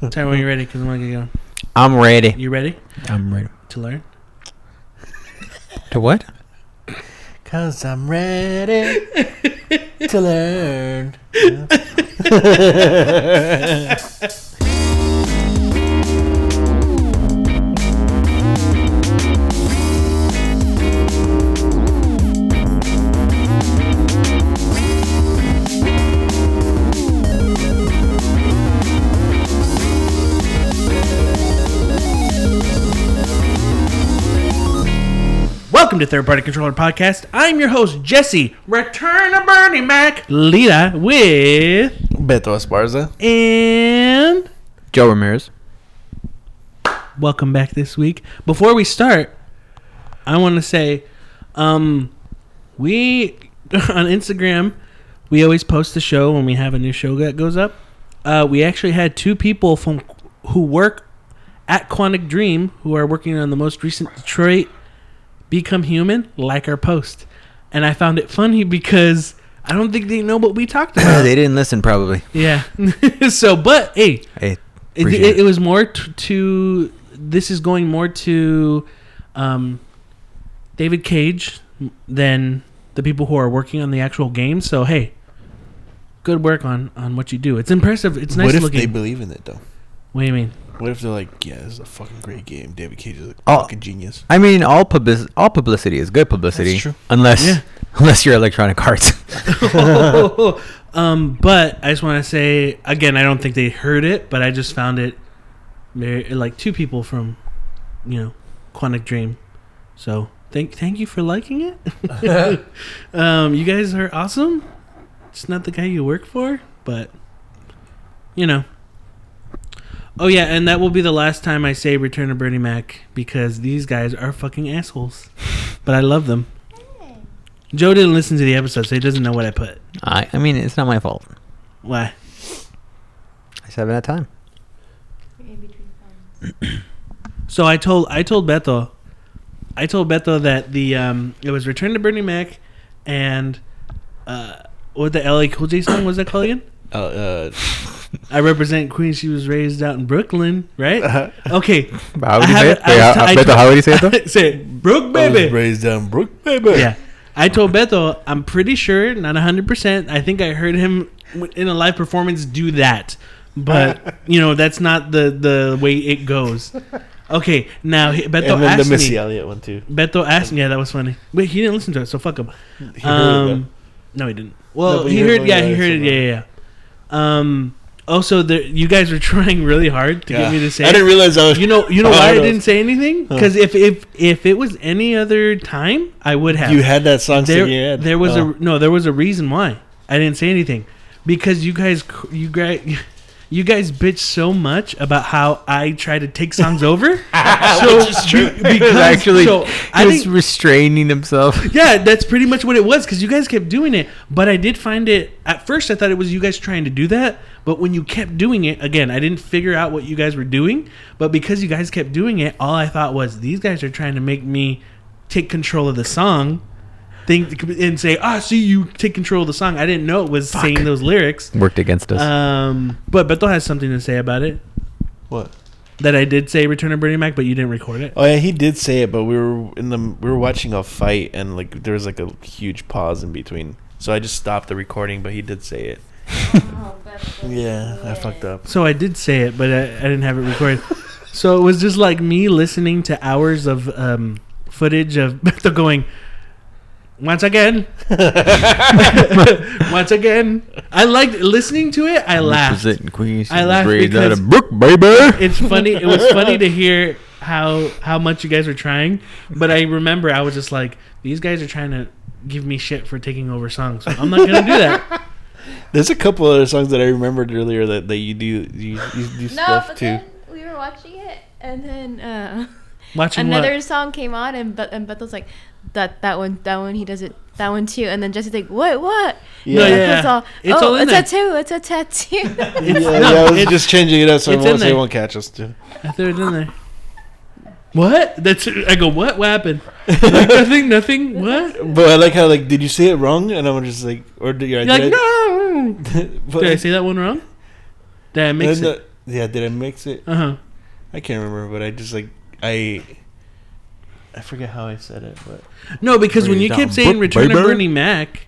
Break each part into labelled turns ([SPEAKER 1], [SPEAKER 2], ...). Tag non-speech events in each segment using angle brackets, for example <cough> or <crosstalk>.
[SPEAKER 1] <laughs> Tell me when you're ready, because I'm gonna get going.
[SPEAKER 2] I'm ready.
[SPEAKER 1] You ready
[SPEAKER 2] I'm ready.
[SPEAKER 1] to learn? <laughs>
[SPEAKER 2] To what?
[SPEAKER 3] Cause I'm ready to learn. <laughs>
[SPEAKER 1] Welcome to Third Party Controller Podcast. I'm your host, Jesse. Return of Bernie Mac. Lita with
[SPEAKER 3] Beto Esparza.
[SPEAKER 1] and
[SPEAKER 2] Joe Ramirez.
[SPEAKER 1] welcome back this week. Before we start, I want to say, um, we <laughs> on Instagram, we always post the show when we have a new show that goes up. Uh, we actually had two people from who work at Quantic Dream who are working on the most recent Detroit Become Human like our post, and I found it funny because I don't think they know what we talked <coughs> about.
[SPEAKER 2] they didn't listen, probably.
[SPEAKER 1] yeah. <laughs> so, but hey,
[SPEAKER 2] Hey,
[SPEAKER 1] it, it,
[SPEAKER 2] it.
[SPEAKER 1] it was more t- to this is going more to um, David Cage than the people who are working on the actual game. So hey, good work on on what you do. It's impressive. It's nice
[SPEAKER 3] what if
[SPEAKER 1] looking.
[SPEAKER 3] they believe in it though?
[SPEAKER 1] what do you mean?
[SPEAKER 3] What if they're like, yeah, this is a fucking great game. David Cage is a
[SPEAKER 2] Oh.
[SPEAKER 3] fucking genius.
[SPEAKER 2] I mean, all public all publicity is good publicity.
[SPEAKER 3] That's true.
[SPEAKER 2] Unless
[SPEAKER 1] Yeah. <laughs>
[SPEAKER 2] unless you're Electronic Arts. <laughs>
[SPEAKER 1] um, but I just want to say again, I don't think they heard it, but I just found it very like two people from, you know, Quantic Dream. So thank thank you for liking it. <laughs> um, you guys are awesome. It's not the guy you work for, but you know. Oh yeah, and that will be the last time I say Return of Bernie Mac because these guys are fucking assholes. <laughs> But I love them. Joe didn't listen to the episode, so he doesn't know what I put.
[SPEAKER 2] I I mean, it's not my fault.
[SPEAKER 1] Why?
[SPEAKER 2] I just haven't had time. <clears throat>
[SPEAKER 1] So I told I told Beto, I told Beto that the um it was Return to Bernie Mac, and uh what the LL Cool J song was that called again?
[SPEAKER 3] Uh, uh,
[SPEAKER 1] I represent Queen. She was raised out in Brooklyn, right? Okay. <laughs>
[SPEAKER 2] How would you say it?
[SPEAKER 1] I
[SPEAKER 2] Wait, how,
[SPEAKER 1] I
[SPEAKER 2] Beto,
[SPEAKER 1] told-
[SPEAKER 2] how would you say it though? <laughs>
[SPEAKER 1] say it, Brook
[SPEAKER 3] I was
[SPEAKER 1] baby.
[SPEAKER 3] raised down Brook, baby.
[SPEAKER 1] Yeah. I told Beto, I'm pretty sure, not 100%. I think I heard him in a live performance do that. But, <laughs> you know, that's not the, the way it goes. Okay, now he- Beto
[SPEAKER 3] And then the
[SPEAKER 1] asked
[SPEAKER 3] Missy
[SPEAKER 1] me.
[SPEAKER 3] Elliott one too.
[SPEAKER 1] Beto asked me. Yeah, that was funny. Wait, he didn't listen to it, so fuck him.
[SPEAKER 3] He heard it,
[SPEAKER 1] Um, no, he didn't. Well,
[SPEAKER 3] No, but
[SPEAKER 1] he
[SPEAKER 3] heard
[SPEAKER 1] heard. Yeah, he heard it.
[SPEAKER 3] somewhere.
[SPEAKER 1] Yeah, yeah, yeah. Um. Also, there, you guys were <laughs> trying really hard to
[SPEAKER 3] yeah.
[SPEAKER 1] get me to say.
[SPEAKER 3] I didn't realize I was.
[SPEAKER 1] You know, you know <laughs>
[SPEAKER 3] Oh,
[SPEAKER 1] why I didn't say anything?
[SPEAKER 3] Huh.
[SPEAKER 1] Because if if if it was any other time, I would have.
[SPEAKER 3] You had that song
[SPEAKER 1] there,
[SPEAKER 3] singing your head.
[SPEAKER 1] there was
[SPEAKER 3] Oh.
[SPEAKER 1] a no. There was a reason why I didn't say anything, because you guys, you guys, <laughs> you guys bitch so much about how I try to take songs <laughs> over. so <laughs>
[SPEAKER 3] Which is true.
[SPEAKER 1] be-
[SPEAKER 2] was actually
[SPEAKER 1] so I
[SPEAKER 2] was
[SPEAKER 1] think
[SPEAKER 2] restraining himself. <laughs>
[SPEAKER 1] yeah, that's pretty much what it was because you guys kept doing it. But I did find it at first. I thought it was you guys trying to do that. But when you kept doing it again, I didn't figure out what you guys were doing. But because you guys kept doing it, all I thought was these guys are trying to make me take control of the song. Think and say, "Ah, see, you take control of the song." I didn't know it was saying those lyrics.
[SPEAKER 2] Worked against us.
[SPEAKER 1] Um, but Beto has something to say about it.
[SPEAKER 3] What?
[SPEAKER 1] That I did say "Return of Bernie Mac," but you didn't record it.
[SPEAKER 3] Oh yeah, he did say it, but we were in the we were watching a fight and like there was like a huge pause in between. So I just stopped the recording, but he did say it. oh, <laughs> Yeah, I fucked up.
[SPEAKER 1] So I did say it, but I, I didn't have it recorded. so it was just like me listening to hours of um, footage of <laughs> Beto going, once again, <laughs> once again. I liked listening to it. I laughed.
[SPEAKER 2] Queens.
[SPEAKER 1] I laughed because-
[SPEAKER 2] of Brook, baby.
[SPEAKER 1] It's funny. It was funny to <laughs> hear how how much you guys were trying, but I remember I was just like, these guys are trying to give me shit for taking over songs. So I'm not gonna do that. <laughs>
[SPEAKER 3] There's a couple other songs that I remembered earlier that, that you do you, you do
[SPEAKER 4] No,
[SPEAKER 3] stuff
[SPEAKER 4] but
[SPEAKER 3] too.
[SPEAKER 4] then we were watching it, and then uh,
[SPEAKER 1] Watching
[SPEAKER 4] another
[SPEAKER 1] what?
[SPEAKER 4] song came on, and but and Beto's like, that that one, that one, he does it, that one too, and then Jesse's like, what, what?
[SPEAKER 1] No,
[SPEAKER 4] And
[SPEAKER 1] yeah.
[SPEAKER 4] Beto's all,
[SPEAKER 1] It's
[SPEAKER 4] oh,
[SPEAKER 1] all in
[SPEAKER 4] a
[SPEAKER 1] there.
[SPEAKER 4] tattoo, it's a tattoo. <laughs>
[SPEAKER 1] It's-
[SPEAKER 3] yeah,
[SPEAKER 1] no,
[SPEAKER 3] yeah, I was
[SPEAKER 1] it's-
[SPEAKER 3] just changing it up so
[SPEAKER 1] it's
[SPEAKER 3] everyone
[SPEAKER 1] in
[SPEAKER 3] they won't catch us too.
[SPEAKER 1] I threw it in there. What? That's I go. What? What happened? Like, <laughs> nothing. Nothing. What?
[SPEAKER 3] But I like how like did you say it wrong? And I'm just like or did you?
[SPEAKER 1] You're like no. <laughs>
[SPEAKER 3] but,
[SPEAKER 1] Did I say that one wrong? Did I mix
[SPEAKER 3] no,
[SPEAKER 1] it?
[SPEAKER 3] Yeah, did I mix it?
[SPEAKER 1] Uh huh.
[SPEAKER 3] I can't remember, but I just like I. I forget how I said it, but
[SPEAKER 1] No, because when you
[SPEAKER 2] it
[SPEAKER 1] kept saying
[SPEAKER 2] boop,
[SPEAKER 1] "Return of. Bernie Mac,"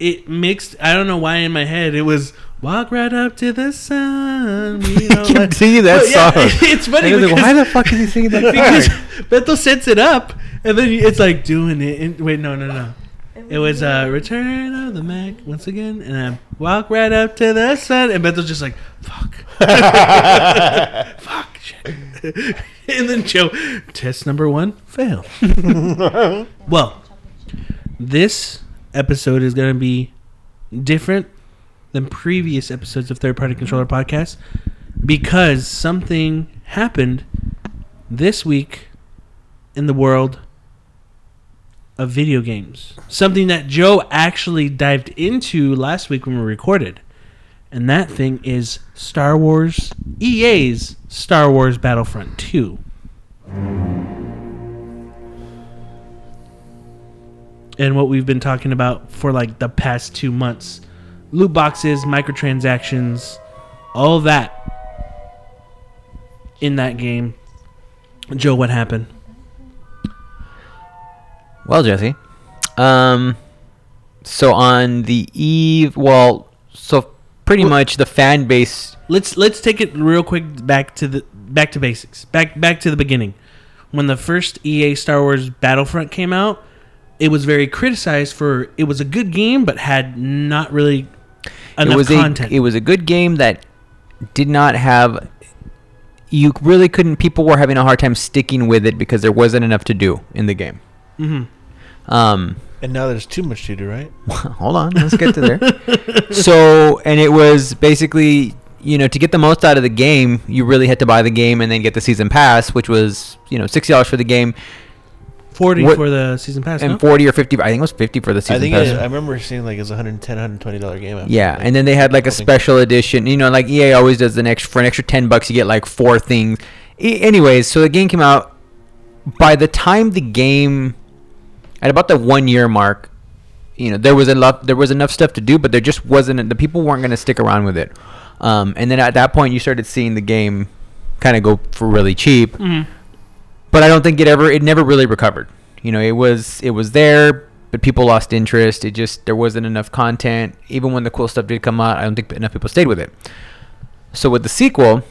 [SPEAKER 1] it mixed. I don't know why in my head it was "Walk right up to the sun." You <laughs> don't
[SPEAKER 2] singing that
[SPEAKER 1] But yeah,
[SPEAKER 2] song. <laughs>
[SPEAKER 1] it's funny
[SPEAKER 2] And I was like, why the fuck is he singing that <laughs>
[SPEAKER 1] because
[SPEAKER 2] song?
[SPEAKER 1] Beto sets it up, and then it's like doing it. And, wait, no, no, no. It was uh, "Return of the Mac" once again, and I walk right up to the sun, and Beto's just like, "Fuck." Fuck. Shit. <laughs> and then Joe, test number one, fail. <laughs> well, this episode is going to be different than previous episodes of Third Party Controller Podcast because something happened this week in the world of video games. Something that Joe actually dived into last week when we recorded. And that thing is Star Wars EA's Star Wars Battlefront 2. And what we've been talking about for like the past 2 months. Loot boxes, microtransactions, all that in that game. Joe, what happened?
[SPEAKER 2] Well, Jesse. Um, so on the eve, well, pretty
[SPEAKER 1] Well-
[SPEAKER 2] much the fan base.
[SPEAKER 1] Let's let's take it real quick back to the back to basics. Back back to the beginning. When the first EA Star Wars Battlefront came out, it was very criticized for it was a good game but had not really enough
[SPEAKER 2] it was
[SPEAKER 1] content.
[SPEAKER 2] a it was a good game that did not have. You really couldn't. People were having a hard time sticking with it because there wasn't enough to do in the game.
[SPEAKER 1] hmm
[SPEAKER 2] Um,
[SPEAKER 3] and now there's too much to do, right? <laughs>
[SPEAKER 2] hold on, let's get to there. <laughs> so, and it was basically, you know, to get the most out of the game, you really had to buy the game and then get the season pass, which was, you know, sixty dollars for the game
[SPEAKER 1] Forty
[SPEAKER 2] What-
[SPEAKER 1] for the season pass.
[SPEAKER 2] and
[SPEAKER 1] no?
[SPEAKER 2] forty or fifty. I think it was fifty for the season
[SPEAKER 3] I think
[SPEAKER 2] pass.
[SPEAKER 3] it, I remember seeing like it's 110 120 dollar game. after,
[SPEAKER 2] Yeah,
[SPEAKER 3] like,
[SPEAKER 2] and then they had like a special edition. You know, like EA always does the next for an extra ten bucks, you get like four things. E- anyways, so the game came out. By the time the game, at about the one year mark, you know there was enough there was enough stuff to do, but there just wasn't the people weren't going to stick around with it. Um, and then at that point, you started seeing the game kind of go for really cheap.
[SPEAKER 1] Mhm.
[SPEAKER 2] But I don't think it ever it never really recovered. You know, it was it was there, but people lost interest. It just there wasn't enough content. Even when the cool stuff did come out, I don't think enough people stayed with it. So with the sequel,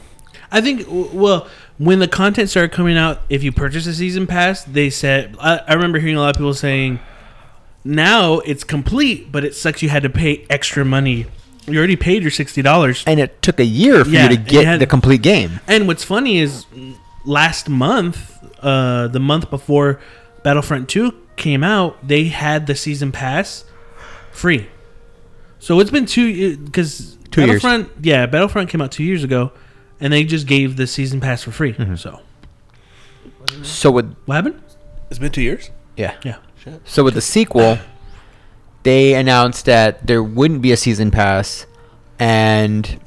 [SPEAKER 1] I think well, when the content started coming out, if you purchase a season pass, they said I, I remember hearing a lot of people saying, "Now it's complete, but it sucks you had to pay extra money. You already paid your sixty dollars."
[SPEAKER 2] and it took a year for
[SPEAKER 1] Yeah,
[SPEAKER 2] you to get
[SPEAKER 1] had-
[SPEAKER 2] the complete game.
[SPEAKER 1] And what's funny is last month, uh, the month before Battlefront 2 came out, they had the season pass free. So it's been two because
[SPEAKER 2] Two years.
[SPEAKER 1] Battlefront, yeah, Battlefront came out two years ago, and they just gave the season pass for free.
[SPEAKER 2] Mm-hmm.
[SPEAKER 1] So
[SPEAKER 2] So with
[SPEAKER 1] what happened?
[SPEAKER 3] It's been two years.
[SPEAKER 2] yeah,
[SPEAKER 1] Yeah,
[SPEAKER 3] Shit.
[SPEAKER 2] So with the sequel, they announced that there wouldn't be a season pass, and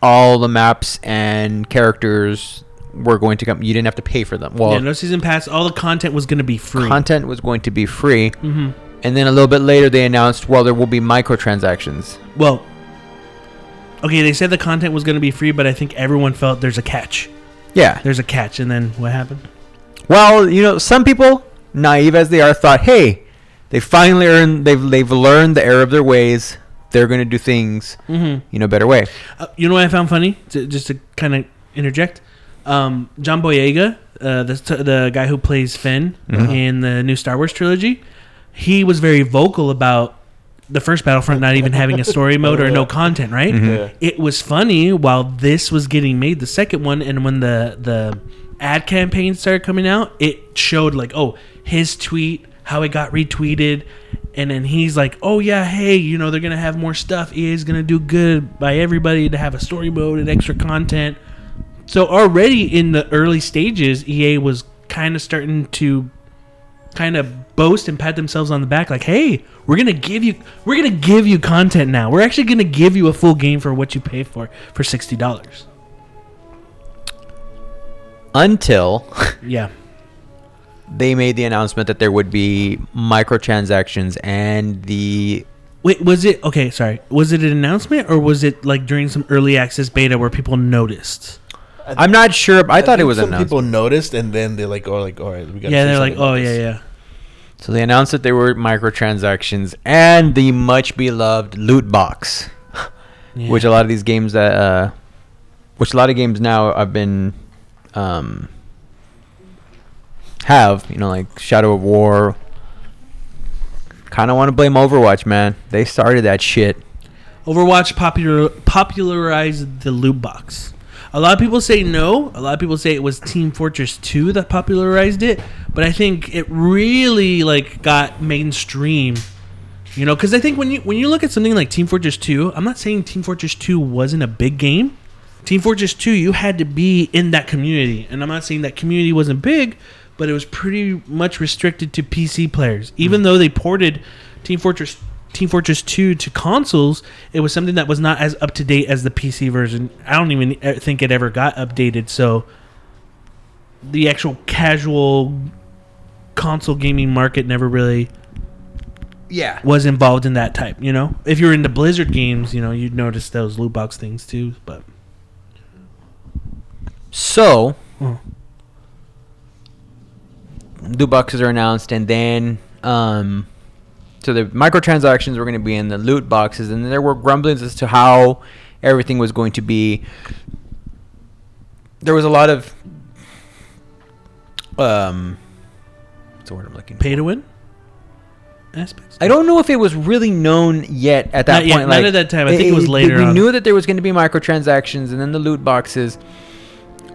[SPEAKER 2] all the maps and characters were going to come. You didn't have to pay for them. Well,
[SPEAKER 1] yeah, no season pass. All the content was going to be free.
[SPEAKER 2] content was going to be free,
[SPEAKER 1] hmm
[SPEAKER 2] and then a little bit later they announced, well, there will be microtransactions.
[SPEAKER 1] Well, okay, they said the content was going to be free, but I think everyone felt there's a catch.
[SPEAKER 2] Yeah.
[SPEAKER 1] There's a catch, and then what happened?
[SPEAKER 2] Well, you know, some people, naive as they are, thought, hey, they finally earned, they've they've learned the error of their ways. They're going to do things,
[SPEAKER 1] Mm-hmm.
[SPEAKER 2] you know, better way.
[SPEAKER 1] Uh, you know what I found funny? To, just to kind of interject, um, John Boyega, uh, the the guy who plays Finn
[SPEAKER 2] Mhm.
[SPEAKER 1] in the new Star Wars trilogy, he was very vocal about the first Battlefront not even having a story mode or no <laughs> content. Right?
[SPEAKER 2] Mhm.
[SPEAKER 3] Yeah.
[SPEAKER 1] It was funny while this was getting made, the second one, and when the the ad campaign started coming out, it showed like, oh, his tweet, how it got retweeted, and then he's like, oh yeah, hey, you know they're gonna have more stuff. EA's gonna do good by everybody to have a story mode and extra content. So already in the early stages, EA was kind of starting to kind of boast and pat themselves on the back like hey we're gonna give you we're gonna give you content now we're actually gonna give you a full game for what you pay for for $60
[SPEAKER 2] Until <laughs>
[SPEAKER 1] yeah
[SPEAKER 2] they made the announcement that there would be microtransactions and the
[SPEAKER 1] wait was it okay sorry was it an announcement or was it like during some early access beta where people noticed
[SPEAKER 2] I'm not sure. But I, thought it was
[SPEAKER 3] some
[SPEAKER 2] announced.
[SPEAKER 3] people noticed, and then they're like, "Oh, like all right, we got."
[SPEAKER 1] Yeah, they're like, oh yeah, yeah.
[SPEAKER 2] So they announced that there were microtransactions and the much beloved loot box,
[SPEAKER 1] yeah. <laughs>
[SPEAKER 2] which a lot of these games that, uh, which a lot of games now have been, um, have you know like Shadow of War. Kind of want to blame Overwatch, man. They started that shit.
[SPEAKER 1] Overwatch popular popularized the loot box. A lot of people say no. A lot of people say it was Team Fortress 2 that popularized it, but I think it really like got mainstream. You know, cuz I think when you when you look at something like Team Fortress 2, I'm not saying Team Fortress 2 wasn't a big game. Team Fortress 2, you had to be in that community. And I'm not saying that community wasn't big, but it was pretty much restricted to PC players. Even mm. though they ported Team Fortress Team Fortress 2 to consoles, it was something that was not as up to date as the PC version. I don't even think it ever got updated, so the actual casual console gaming market never really
[SPEAKER 2] Yeah.
[SPEAKER 1] was involved in that type, you know? If you're into Blizzard games, you know, you'd notice those loot box things too, but
[SPEAKER 2] So,
[SPEAKER 1] Oh.
[SPEAKER 2] loot boxes are announced, and then um, so the microtransactions were going to be in the loot boxes, and there were grumblings as to how everything was going to be. There was a lot of um, what's the word I'm looking
[SPEAKER 1] pay to win aspects.
[SPEAKER 2] I don't know if it was really known yet at that
[SPEAKER 1] Not yet,
[SPEAKER 2] point.
[SPEAKER 1] not
[SPEAKER 2] like,
[SPEAKER 1] at that time. I think it was later
[SPEAKER 2] We
[SPEAKER 1] on.
[SPEAKER 2] knew that there was going to be microtransactions, and then the loot boxes.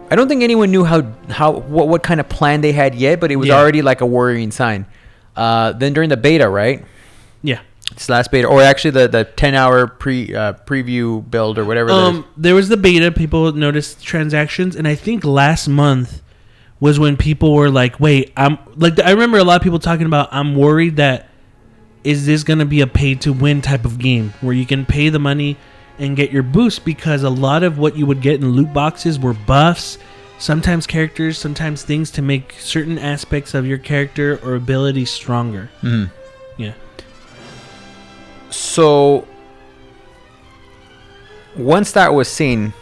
[SPEAKER 2] I don't think anyone knew how how what, what kind of plan they had yet, but it was
[SPEAKER 1] Yeah.
[SPEAKER 2] already like a worrying sign. Uh, then during the beta, right?
[SPEAKER 1] Yeah.
[SPEAKER 2] It's last beta, or actually the the ten hour pre uh, preview build or whatever.
[SPEAKER 1] Um, there was the beta. People noticed transactions, and I think last month was when people were like, "Wait, I'm like." I remember a lot of people talking about. I'm worried that is this going to be a pay to win type of game where you can pay the money and get your boost because a lot of what you would get in loot boxes were buffs, sometimes characters, sometimes things to make certain aspects of your character or ability stronger.
[SPEAKER 2] Mhm.
[SPEAKER 1] Yeah.
[SPEAKER 2] So once that was seen,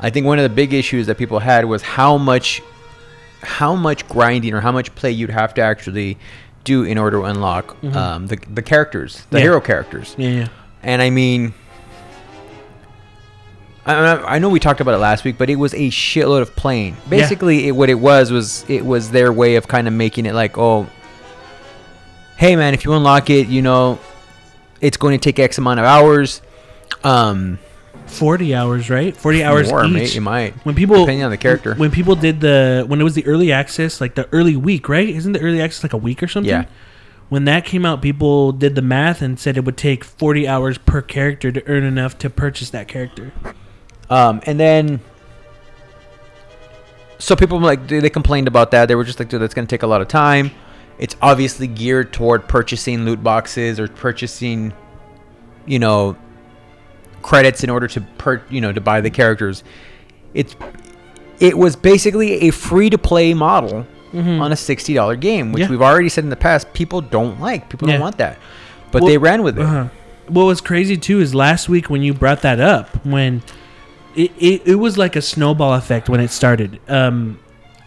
[SPEAKER 2] I think one of the big issues that people had was how much how much grinding or how much play you'd have to actually do in order to unlock
[SPEAKER 1] Mhm.
[SPEAKER 2] um, the the characters, the
[SPEAKER 1] Yeah.
[SPEAKER 2] hero characters.
[SPEAKER 1] Yeah, yeah.
[SPEAKER 2] And I mean, I, know we talked about it last week, but it was a shitload of playing. Basically, it, what it was was it was their way of kind of making it like, oh, hey man, if you unlock it, you know, it's going to take X amount of hours. Um,
[SPEAKER 1] 40 hours, right? 40 hours
[SPEAKER 2] more,
[SPEAKER 1] each.
[SPEAKER 2] mate, it might.
[SPEAKER 1] when people
[SPEAKER 2] Depending on the character.
[SPEAKER 1] when people did the when it was the early access like the early week right isn't the early access like a week or something
[SPEAKER 2] Yeah.
[SPEAKER 1] when that came out people did the math and said it would take 40 hours per character to earn enough to purchase that character
[SPEAKER 2] Um, and then, so people like they complained about that. They were just like, dude, that's gonna take a lot of time. It's obviously geared toward purchasing loot boxes or purchasing, you know, credits in order to per you know to buy the characters. It's it was basically a free to play model on a sixty dollar game, which
[SPEAKER 1] Mm-hmm. Yeah.
[SPEAKER 2] we've already said in the past. People don't like. People
[SPEAKER 1] Yeah.
[SPEAKER 2] don't want that, but
[SPEAKER 1] Well,
[SPEAKER 2] they ran with it.
[SPEAKER 1] uh-huh. what was crazy too is last week when you brought that up when it, it, it was like a snowball effect when it started um,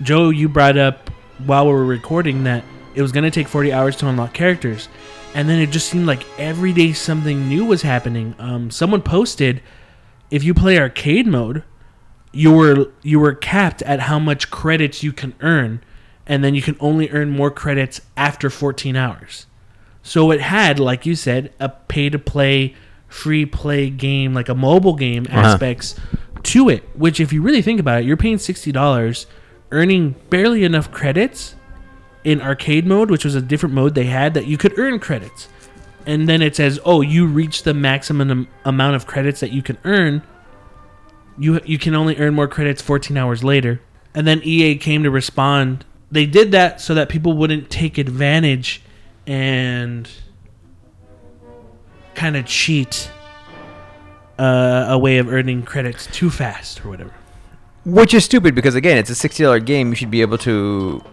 [SPEAKER 1] joe you brought up while we were recording that it was going to take 40 hours to unlock characters and then it just seemed like every day something new was happening um, someone posted if you play arcade mode you were you were capped at how much credits you can earn and then you can only earn more credits after 14 hours so it had, like you said, a pay to play, free play game, like a mobile game
[SPEAKER 2] Uh-huh.
[SPEAKER 1] aspects to it. Which, if you really think about it, you're paying sixty dollars, earning barely enough credits in arcade mode, which was a different mode they had that you could earn credits. And then it says, "Oh, you reach the maximum am- amount of credits that you can earn. You you can only earn more credits 14 hours later." And then EA came to respond. They did that so that people wouldn't take advantage and kind of cheat uh, a way of earning credits too fast or whatever.
[SPEAKER 2] Which is stupid because again, it's a sixty dollar game. You should be able to,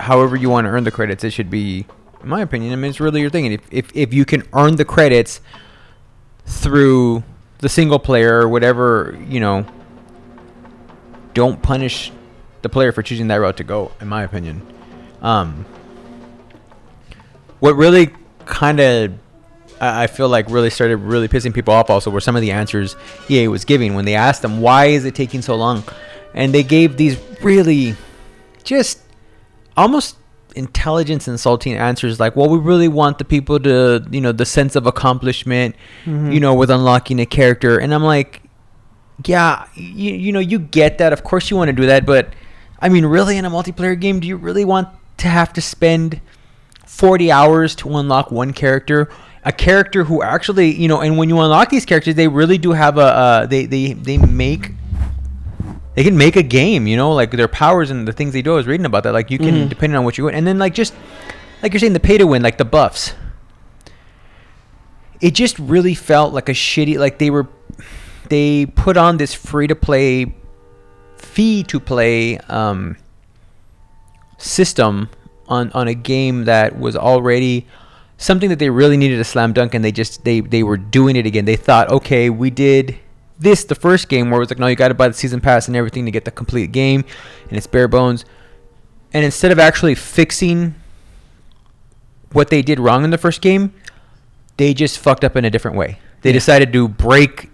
[SPEAKER 2] however you want to earn the credits. It should be, in my opinion. I mean, it's really your thing. And if if if you can earn the credits through the single player or whatever, you know, don't punish the player for choosing that route to go. In my opinion, um, what really kind of I feel like really started really pissing people off also were some of the answers EA was giving when they asked them why is it taking so long, and they gave these really just almost intelligence insulting answers like well we really want the people to you know the sense of accomplishment
[SPEAKER 1] Mhm.
[SPEAKER 2] you know with unlocking a character. And i'm like yeah you, you know you get that. Of course you want to do that but i mean really in a multiplayer game do you really want to have to spend 40 hours to unlock one character? A character who actually you know and when you unlock these characters they really do have a uh, they they they make they can make a game you know like their powers and the things they do i was reading about that like you can
[SPEAKER 1] Mhm.
[SPEAKER 2] depending on what you win and then like just like you're saying the pay to win like the buffs it just really felt like a shitty like they were they put on this free to play fee to play um system on on a game that was already something that they really needed a slam dunk and they just they they were doing it again they thought okay we did this the first game where it was like no you got to buy the season pass and everything to get the complete game and it's bare bones. And instead of actually fixing what they did wrong in the first game they just fucked up in a different way. They
[SPEAKER 1] Yeah.
[SPEAKER 2] decided to break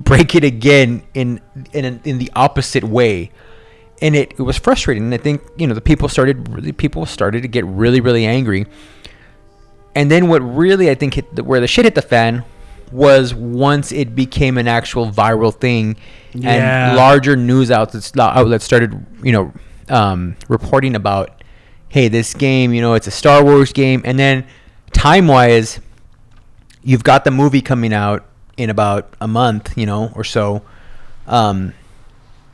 [SPEAKER 2] break it again in in in the opposite way. And it, it was frustrating. And i think you know the people started really people started to get really really angry. And then what really i think hit the, where the shit hit the fan was once it became an actual viral thing
[SPEAKER 1] Yeah.
[SPEAKER 2] and larger news outlets outlets started you know um, reporting about hey this game you know it's a star wars game and then time wise you've got the movie coming out in about a month you know or so um,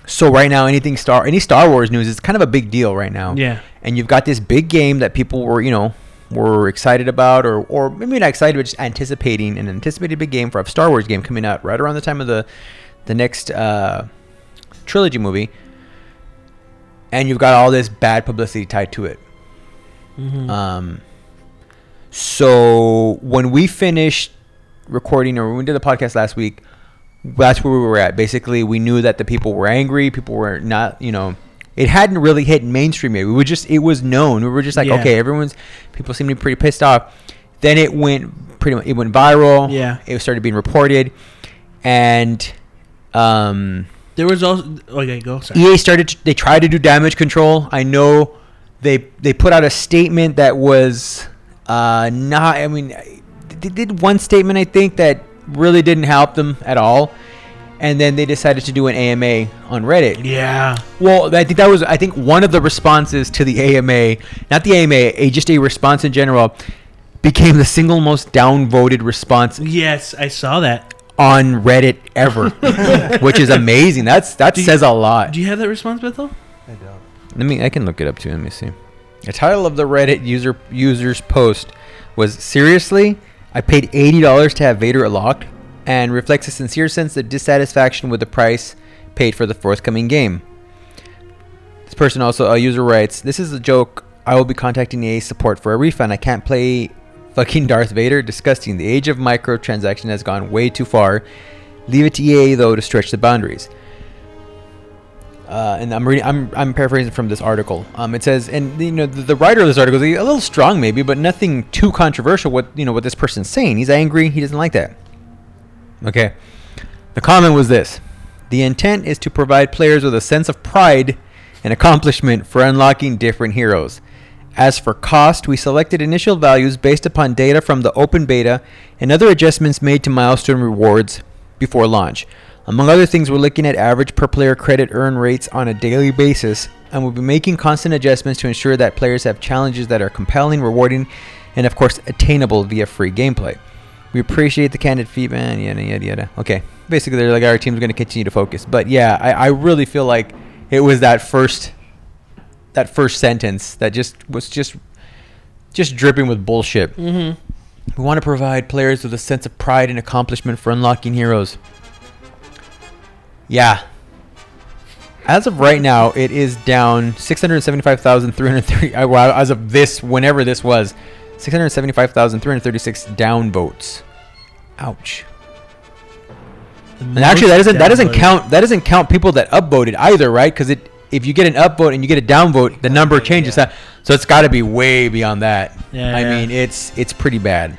[SPEAKER 2] so right now anything star any star wars news is kind of a big deal right now
[SPEAKER 1] Yeah.
[SPEAKER 2] and you've got this big game that people were you know were excited about or or maybe not excited but just anticipating an anticipated big game for a star wars game coming out right around the time of the the next uh, trilogy movie and you've got all this bad publicity tied to it
[SPEAKER 1] Mhm.
[SPEAKER 2] um, so when we finished recording or when we did the podcast last week, that's where we were at. Basically, we knew that the people were angry. People were not, you know, it hadn't really hit mainstream yet. We were just, it was known. We were just like,
[SPEAKER 1] Yeah.
[SPEAKER 2] okay, everyone's, people seem to be pretty pissed off. Then it went pretty much, it went viral.
[SPEAKER 1] Yeah.
[SPEAKER 2] It started being reported. And, um,
[SPEAKER 1] There was also okay. Go. Sorry.
[SPEAKER 2] EA started. To, they tried to do damage control. I know they they put out a statement that was uh, not. I mean, they did one statement I think that really didn't help them at all, and then they decided to do an AMA on Reddit.
[SPEAKER 1] Yeah.
[SPEAKER 2] Well, I think that was I think one of the responses to the AMA, not the AMA, a, just a response in general, became the single most downvoted response
[SPEAKER 1] Yes, I saw that.
[SPEAKER 2] on Reddit ever, <laughs> which is amazing. That's that
[SPEAKER 1] Do you-
[SPEAKER 2] says a lot.
[SPEAKER 1] Do you have that response, Beto?
[SPEAKER 3] I don't.
[SPEAKER 2] Let me. I can look it up too. Let me see. The title of the Reddit user users post was seriously. I paid eighty dollars to have Vader unlocked, and reflects a sincere sense of dissatisfaction with the price paid for the forthcoming game. This person also a user writes, "This is a joke. I will be contacting EA support for a refund. I can't play fucking <laughs> Darth Vader. Disgusting. The age of microtransaction has gone way too far. Leave it to EA though to stretch the boundaries." uh, and I'm reading, I'm I'm paraphrasing from this article. Um, it says, and you know, the, the writer of this article is a little strong, maybe, but nothing too controversial. What you know, what this person's saying, he's angry. He doesn't like that. Okay. The comment was this: the intent is to provide players with a sense of pride and accomplishment for unlocking different heroes. As for cost, we selected initial values based upon data from the open beta and other adjustments made to milestone rewards before launch. Among other things, we're looking at average per player credit earn rates on a daily basis, and we'll be making constant adjustments to ensure that players have challenges that are compelling, rewarding, and of course attainable via free gameplay. We appreciate the candid feedback, yada yada yada. Okay, basically they're like our team's going to continue to focus, but yeah, I, I really feel like it was that first that first sentence that just was just just dripping with bullshit.
[SPEAKER 1] Mm-hmm.
[SPEAKER 2] We want to provide players with a sense of pride and accomplishment for unlocking heroes. Yeah. As of right now, it is down 675,330. uh, Well, as of this, whenever this was, 675,336 down votes. Ouch. And actually, that doesn't that doesn't count that doesn't count people that upvoted either, right? Because it if you get an upvote and you get a downvote, the number changes.
[SPEAKER 3] yeah.
[SPEAKER 2] So it's got to be way beyond that.
[SPEAKER 1] Yeah,
[SPEAKER 2] I
[SPEAKER 1] yeah.
[SPEAKER 2] mean, it's it's pretty bad.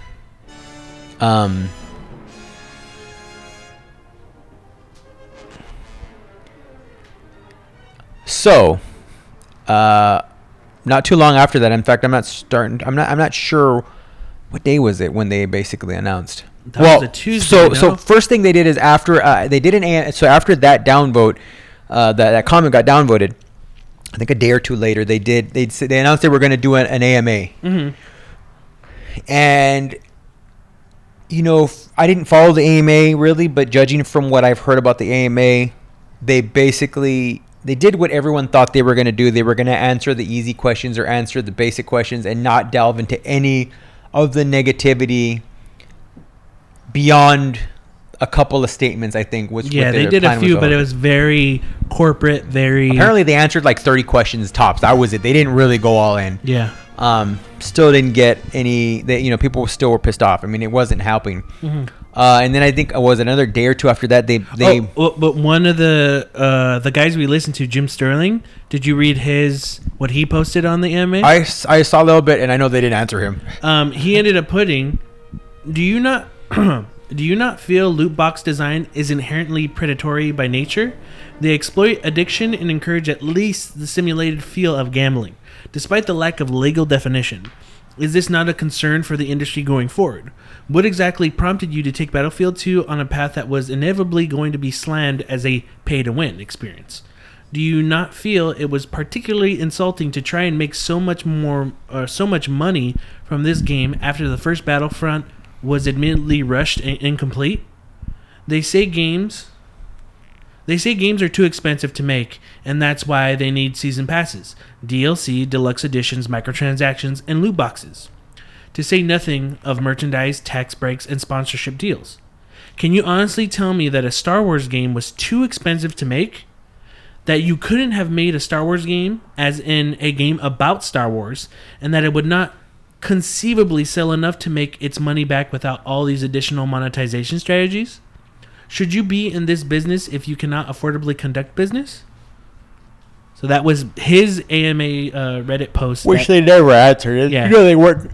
[SPEAKER 2] Um. So, uh, not too long after that. In fact, I'm not starting. I'm not. I'm not sure. What day was it when they basically announced?
[SPEAKER 1] That was a Tuesday,
[SPEAKER 2] So,
[SPEAKER 1] no?
[SPEAKER 2] so first thing they did is after uh, they did an so after that downvote, uh, that that comment got downvoted. I think a day or two later, they did they they announced they were going to do an, an AMA,
[SPEAKER 1] Mhm.
[SPEAKER 2] and you know I didn't follow the AMA really, but judging from what I've heard about the AMA, they basically they did what everyone thought they were going to do. They were going to answer the easy questions or answer the basic questions and not delve into any of the negativity beyond a couple of statements. I think was
[SPEAKER 1] Yeah, they did a few, but it was very corporate, very
[SPEAKER 2] apparently they answered like 30 questions tops. That was it. They didn't really go all in.
[SPEAKER 1] yeah.
[SPEAKER 2] Um, still didn't get any. They, you know, people still were pissed off. I mean, it wasn't helping. Uh, and then I think it was another day or two after that. They they
[SPEAKER 1] oh, but one of the uh, the guys we listened to, Jim Sterling, did you read his what he posted on the AMA?
[SPEAKER 2] I, I saw a little bit, and I know they didn't answer him.
[SPEAKER 1] um, he ended up putting, "Do you not <clears throat> do you not feel loot box design is inherently predatory by nature? They exploit addiction and encourage at least the simulated feel of gambling, despite the lack of legal definition. Is this not a concern for the industry going forward? What exactly prompted you to take Battlefield 2 on a path that was inevitably going to be slammed as a pay to win experience? Do you not feel it was particularly insulting to try and make so much more or so much money from this game after the first Battlefront was admittedly rushed and incomplete? They say games they say games are too expensive to make, and that's why they need season passes, DLC, deluxe editions, microtransactions, and loot boxes. To say nothing of merchandise, tax breaks, and sponsorship deals. Can you honestly tell me that a Star Wars game was too expensive to make? That you couldn't have made a Star Wars game, as in a game about Star Wars, and that it would not conceivably sell enough to make its money back without all these additional monetization strategies? Should you be in this business if you cannot affordably conduct business? So that was his AMA uh, Reddit post. that-
[SPEAKER 2] they never answered.
[SPEAKER 1] Yeah.
[SPEAKER 2] You know they weren't.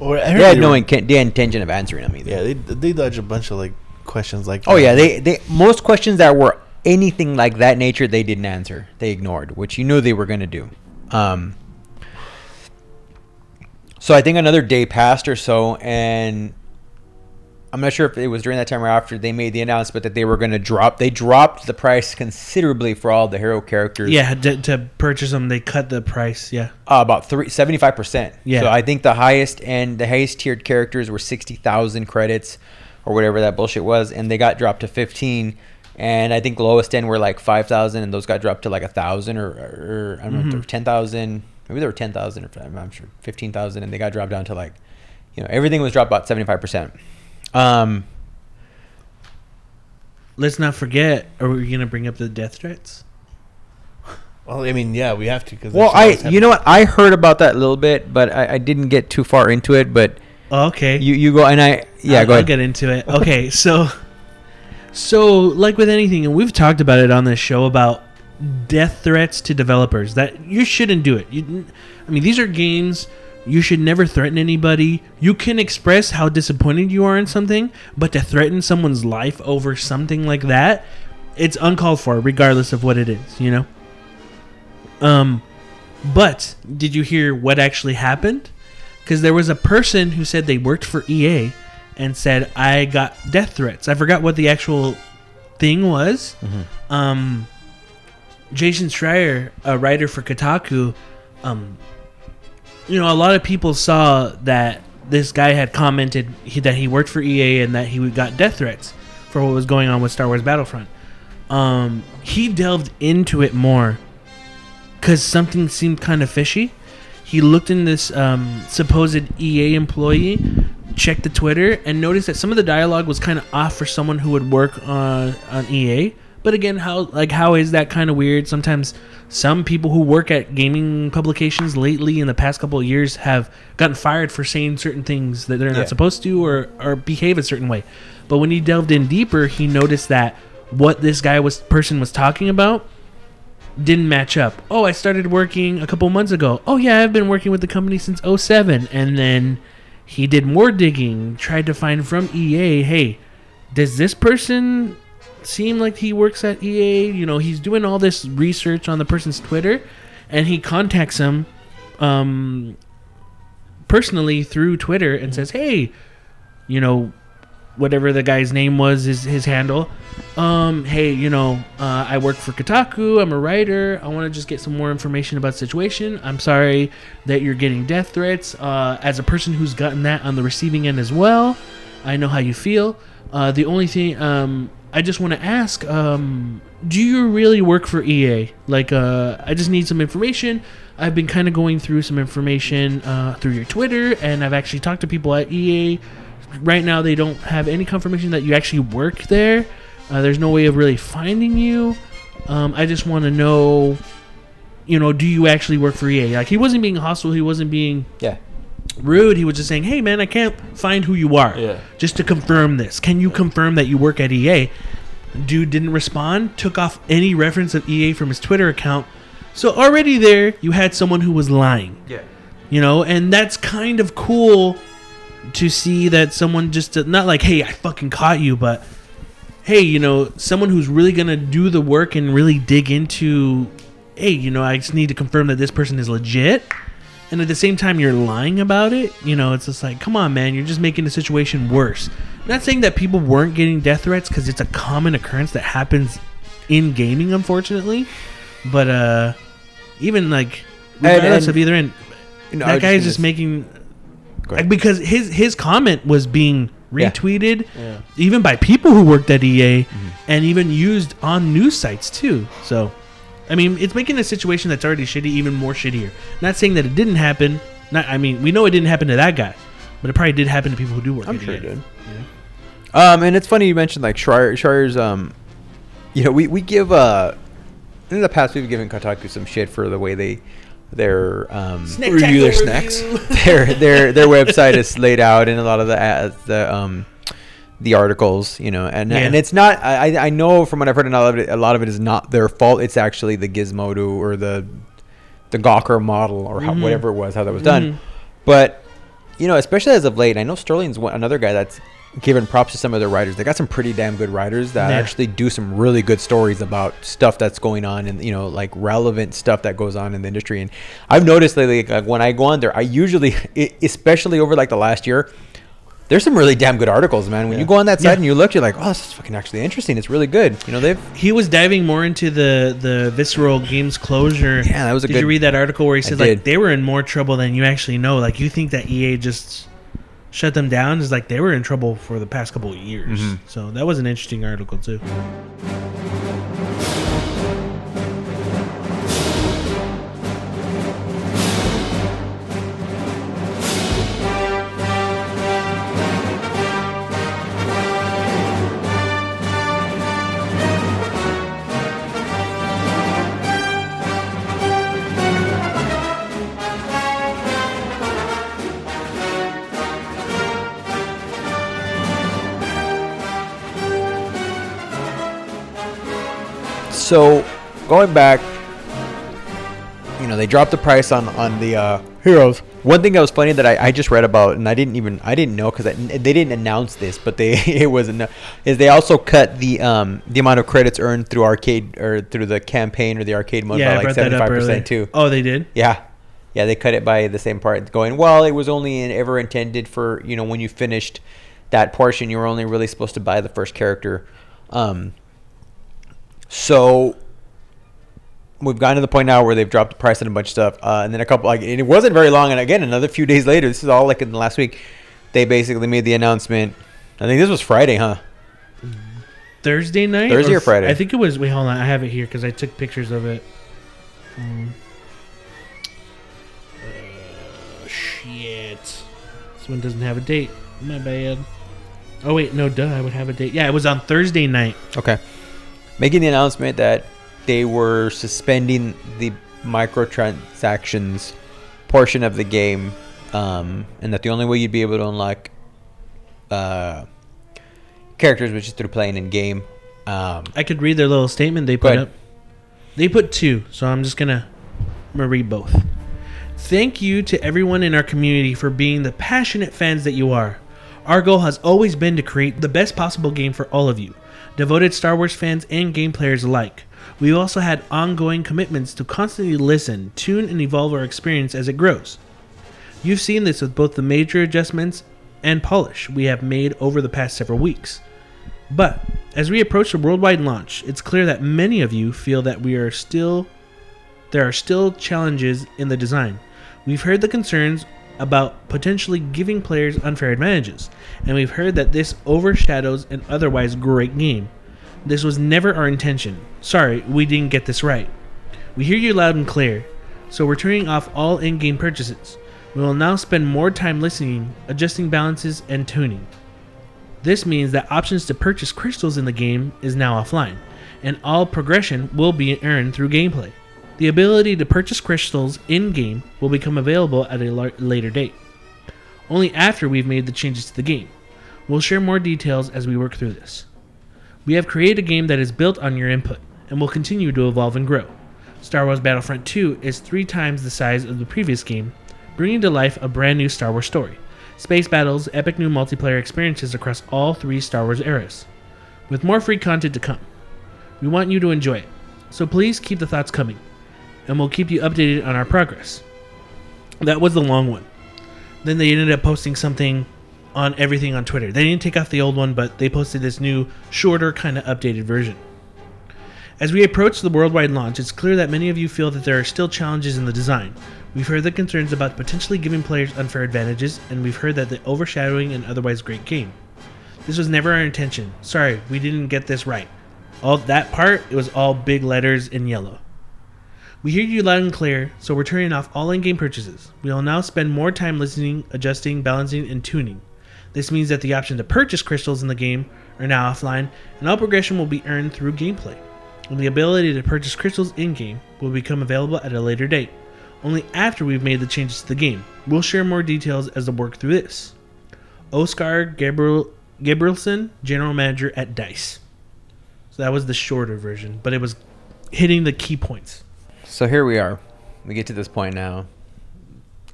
[SPEAKER 3] Or, I
[SPEAKER 2] They had
[SPEAKER 3] they
[SPEAKER 2] no
[SPEAKER 3] were-
[SPEAKER 2] inten- they had intention of answering them either.
[SPEAKER 3] Yeah, they they dodge a bunch of like questions like.
[SPEAKER 2] Oh
[SPEAKER 3] that.
[SPEAKER 2] yeah, they they most questions that were anything like that nature they didn't answer. They ignored, which you knew they were going to do. Um, so I think another day passed or so, and I'm not sure if it was during that time or after they made the announcement that they were going to drop. They dropped the price considerably for all the hero characters.
[SPEAKER 1] yeah, to, to purchase them, they cut the price. Yeah.
[SPEAKER 2] uh, about three seventy five percent.
[SPEAKER 1] Yeah.
[SPEAKER 2] So I think the highest and the highest tiered characters were sixty thousand credits, or whatever that bullshit was, and they got dropped to fifteen. And I think lowest end were like five thousand, and those got dropped to like a thousand or, or I don't
[SPEAKER 1] mm-hmm.
[SPEAKER 2] were ten thousand. Maybe they were ten thousand, or I'm sure, fifteen thousand, and they got dropped down to like, you know, everything was dropped about seventy five percent. Um,
[SPEAKER 1] Let's not forget. Are we gonna bring up the death threats?
[SPEAKER 3] Well, I mean, yeah, we have to because.
[SPEAKER 2] well, I you know what I heard about that a little bit, but I, I didn't get too far into it. But
[SPEAKER 1] Oh, okay.
[SPEAKER 2] you you go and I yeah
[SPEAKER 1] I'll,
[SPEAKER 2] go
[SPEAKER 1] I'll get into it. Okay, so so like with anything, and we've talked about it on this show about death threats to developers that you shouldn't do it. You, I mean, these are games. You should never threaten anybody. You can express how disappointed you are in something, but to threaten someone's life over something like that, it's uncalled for, regardless of what it is. You know. Um, but did you hear what actually happened? Because there was a person who said they worked for EA and said I got death threats. I forgot what the actual thing was. Um, Jason Schreier, a writer for Kotaku, um, you know, a lot of people saw that this guy had commented he, that he worked for EA and that he got death threats for what was going on with Star Wars Battlefront. Um, he delved into it more because something seemed kind of fishy. He looked in this um, supposed EA employee, checked the Twitter, and noticed that some of the dialogue was kind of off for someone who would work on, on EA. But again, how like how is that kind of weird? Sometimes some people who work at gaming publications lately in the past couple of years have gotten fired for saying certain things that they're
[SPEAKER 2] Yeah.
[SPEAKER 1] not supposed to or or behave a certain way. But when he delved in deeper, he noticed that what this guy was person was talking about didn't match up. Oh, I started working a couple months ago. Oh yeah, I've been working with the company since 07 and then he did more digging, tried to find from EA, hey, does this person seem like he works at EA? You know, he's doing all this research on the person's Twitter and he contacts him um personally through Twitter and says, "Hey, you know, whatever the guy's name was is his handle. Um, hey, you know, uh, I work for Kotaku. I'm a writer. I want to just get some more information about the situation. I'm sorry that you're getting death threats. Uh, as a person who's gotten that on the receiving end as well, I know how you feel. Uh, the only thing, um, I just want to ask, um, do you really work for EA? Like, uh, I just need some information. I've been kind of going through some information uh, through your Twitter, and I've actually talked to people at EA right now they don't have any confirmation that you actually work there. Uh, there's no way of really finding you. Um, I just want to know, you know, do you actually work for EA? Like he wasn't being hostile. He wasn't being
[SPEAKER 2] Yeah.
[SPEAKER 1] Rude. He was just saying, "Hey, man, I can't find who you are."
[SPEAKER 3] Yeah.
[SPEAKER 1] Just to confirm this, can you confirm that you work at EA? Dude didn't respond. Took off any reference of EA from his Twitter account. So already there, you had someone who was lying
[SPEAKER 2] Yeah.
[SPEAKER 1] you know and that's kind of cool to see that someone just uh, not like hey i fucking caught you but hey you know someone who's really gonna do the work and really dig into hey you know i just need to confirm that this person is legit and at the same time you're lying about it you know it's just like come on man you're just making the situation worse I'm not saying that people weren't getting death threats because it's a common occurrence that happens in gaming unfortunately but uh even like regardless
[SPEAKER 2] and-
[SPEAKER 1] of either end
[SPEAKER 2] You know,
[SPEAKER 1] that
[SPEAKER 2] was
[SPEAKER 1] guy is just making like, because his his comment was being
[SPEAKER 2] Yeah.
[SPEAKER 1] retweeted
[SPEAKER 3] Yeah.
[SPEAKER 1] even by people who worked at EA
[SPEAKER 2] Mm-hmm.
[SPEAKER 1] and even used on news sites too. So, I mean, it's making a situation that's already shitty even more shittier. Not saying that it didn't happen. Not, I mean, we know it didn't happen to that guy, but it probably did happen to people who do work.
[SPEAKER 2] I'm sure it did. Um, and it's funny you mentioned like Schreier, Schreier's. Um, you know, we we give uh, in the past we've given Kotaku some shit for the way they their um
[SPEAKER 3] Review their snacks. <laughs>
[SPEAKER 2] their their their <laughs> website is laid out and a lot of the ads, the um the articles, you know, and
[SPEAKER 1] Yeah.
[SPEAKER 2] and it's not. I I- know from what I've heard, a lot of it, a lot of it is not their fault. It's actually the Gizmodo or the the Gawker model or how,
[SPEAKER 1] Mhm.
[SPEAKER 2] whatever it was how that was done.
[SPEAKER 1] Mhm.
[SPEAKER 2] But you know, especially as of late, I know Sterling's one, another guy that's given props to some of their writers. They got some pretty damn good writers that
[SPEAKER 1] Yeah.
[SPEAKER 2] actually do some really good stories about stuff that's going on and you know, like relevant stuff that goes on in the industry. And I've noticed lately, like when I go on there, I usually, <laughs> especially over like the last year. There's some really damn good articles, man. When you go on that site
[SPEAKER 1] Yeah.
[SPEAKER 2] and you look, you're like, "Oh, this is fucking actually interesting. It's really good." You know, they've
[SPEAKER 1] He was diving more into the the visceral games closure.
[SPEAKER 2] Yeah, that was a
[SPEAKER 1] did
[SPEAKER 2] good-
[SPEAKER 1] you read that article where he said like they were in more trouble than you actually know? Like you think that EA just shut them down? Is like they were in trouble for the past couple of years.
[SPEAKER 2] Mhm.
[SPEAKER 1] So that was an interesting article too.
[SPEAKER 2] So, going back, you know, they dropped the price on on the uh, heroes. One thing that was funny that I, I just read about, and I didn't even I didn't know because they didn't announce this, but they <laughs> it was anno- is they also cut the um the amount of credits earned through arcade or through the campaign or the arcade mode
[SPEAKER 1] yeah,
[SPEAKER 2] by like seventy five percent too.
[SPEAKER 1] Oh, they did.
[SPEAKER 2] Yeah, yeah, they cut it by the same part. Going well, it was only in- ever intended for you know when you finished that portion, you were only really supposed to buy the first character. Um, so we've gotten to the point now where they've dropped the price on a bunch of stuff, uh, and then a couple like and it wasn't very long, and again another few days later, this is all like in the last week, they basically made the announcement. I think this was Friday, huh?
[SPEAKER 1] Thursday night.
[SPEAKER 2] Thursday or
[SPEAKER 1] fr-
[SPEAKER 2] Friday?
[SPEAKER 1] I think it was. Wait, hold on. I have it here because I took pictures of it. Um, uh, shit. This one doesn't have a date. My bad. Oh wait, no, duh. I would have a date. Yeah, it was on Thursday night.
[SPEAKER 2] Okay. Making the announcement that they were suspending the microtransactions portion of the game, um, and that the only way you'd be able to unlock uh, characters was just through playing in game. Um,
[SPEAKER 1] I could read their little statement they put up. They put two, so I'm just gonna, I'm gonna read both. Thank you to everyone in our community for being the passionate fans that you are. Our goal has always been to create the best possible game for all of you, devoted Star Wars fans and game players alike. We've also had ongoing commitments to constantly listen, tune, and evolve our experience as it grows. You've seen this with both the major adjustments and polish we have made over the past several weeks. But as we approach the worldwide launch, it's clear that many of you feel that we are still there are still challenges in the design. We've heard the concerns about potentially giving players unfair advantages, and we've heard that this overshadows an otherwise great game. This was never our intention. Sorry, we didn't get this right. We hear you loud and clear, so we're turning off all in game purchases. We will now spend more time listening, adjusting balances, and tuning. This means that options to purchase crystals in the game is now offline, and all progression will be earned through gameplay. The ability to purchase crystals in game will become available at a later date, only after we've made the changes to the game. We'll share more details as we work through this. We have created a game that is built on your input and will continue to evolve and grow. Star Wars Battlefront 2 is three times the size of the previous game, bringing to life a brand new Star Wars story. Space battles, epic new multiplayer experiences across all three Star Wars eras, with more free content to come. We want you to enjoy it, so please keep the thoughts coming, and we'll keep you updated on our progress. That was the long one. Then they ended up posting something on everything on Twitter. They didn't take off the old one, but they posted this new, shorter, kind of updated version. As we approach the worldwide launch, it's clear that many of you feel that there are still challenges in the design. We've heard the concerns about potentially giving players unfair advantages, and we've heard that the overshadowing an otherwise great game. This was never our intention. Sorry, we didn't get this right. All that part, it was all big letters in yellow. We hear you loud and clear, so we're turning off all in game purchases. We will now spend more time listening, adjusting, balancing, and tuning. This means that the option to purchase crystals in the game are now offline, and all progression will be earned through gameplay. And the ability to purchase crystals in game will become available at a later date, only after we've made the changes to the game. We'll share more details as we work through this. Oskar Gabriel Gabrielson, General Manager at DICE. So that was the shorter version, but it was hitting the key points.
[SPEAKER 2] So here we are. We get to this point now.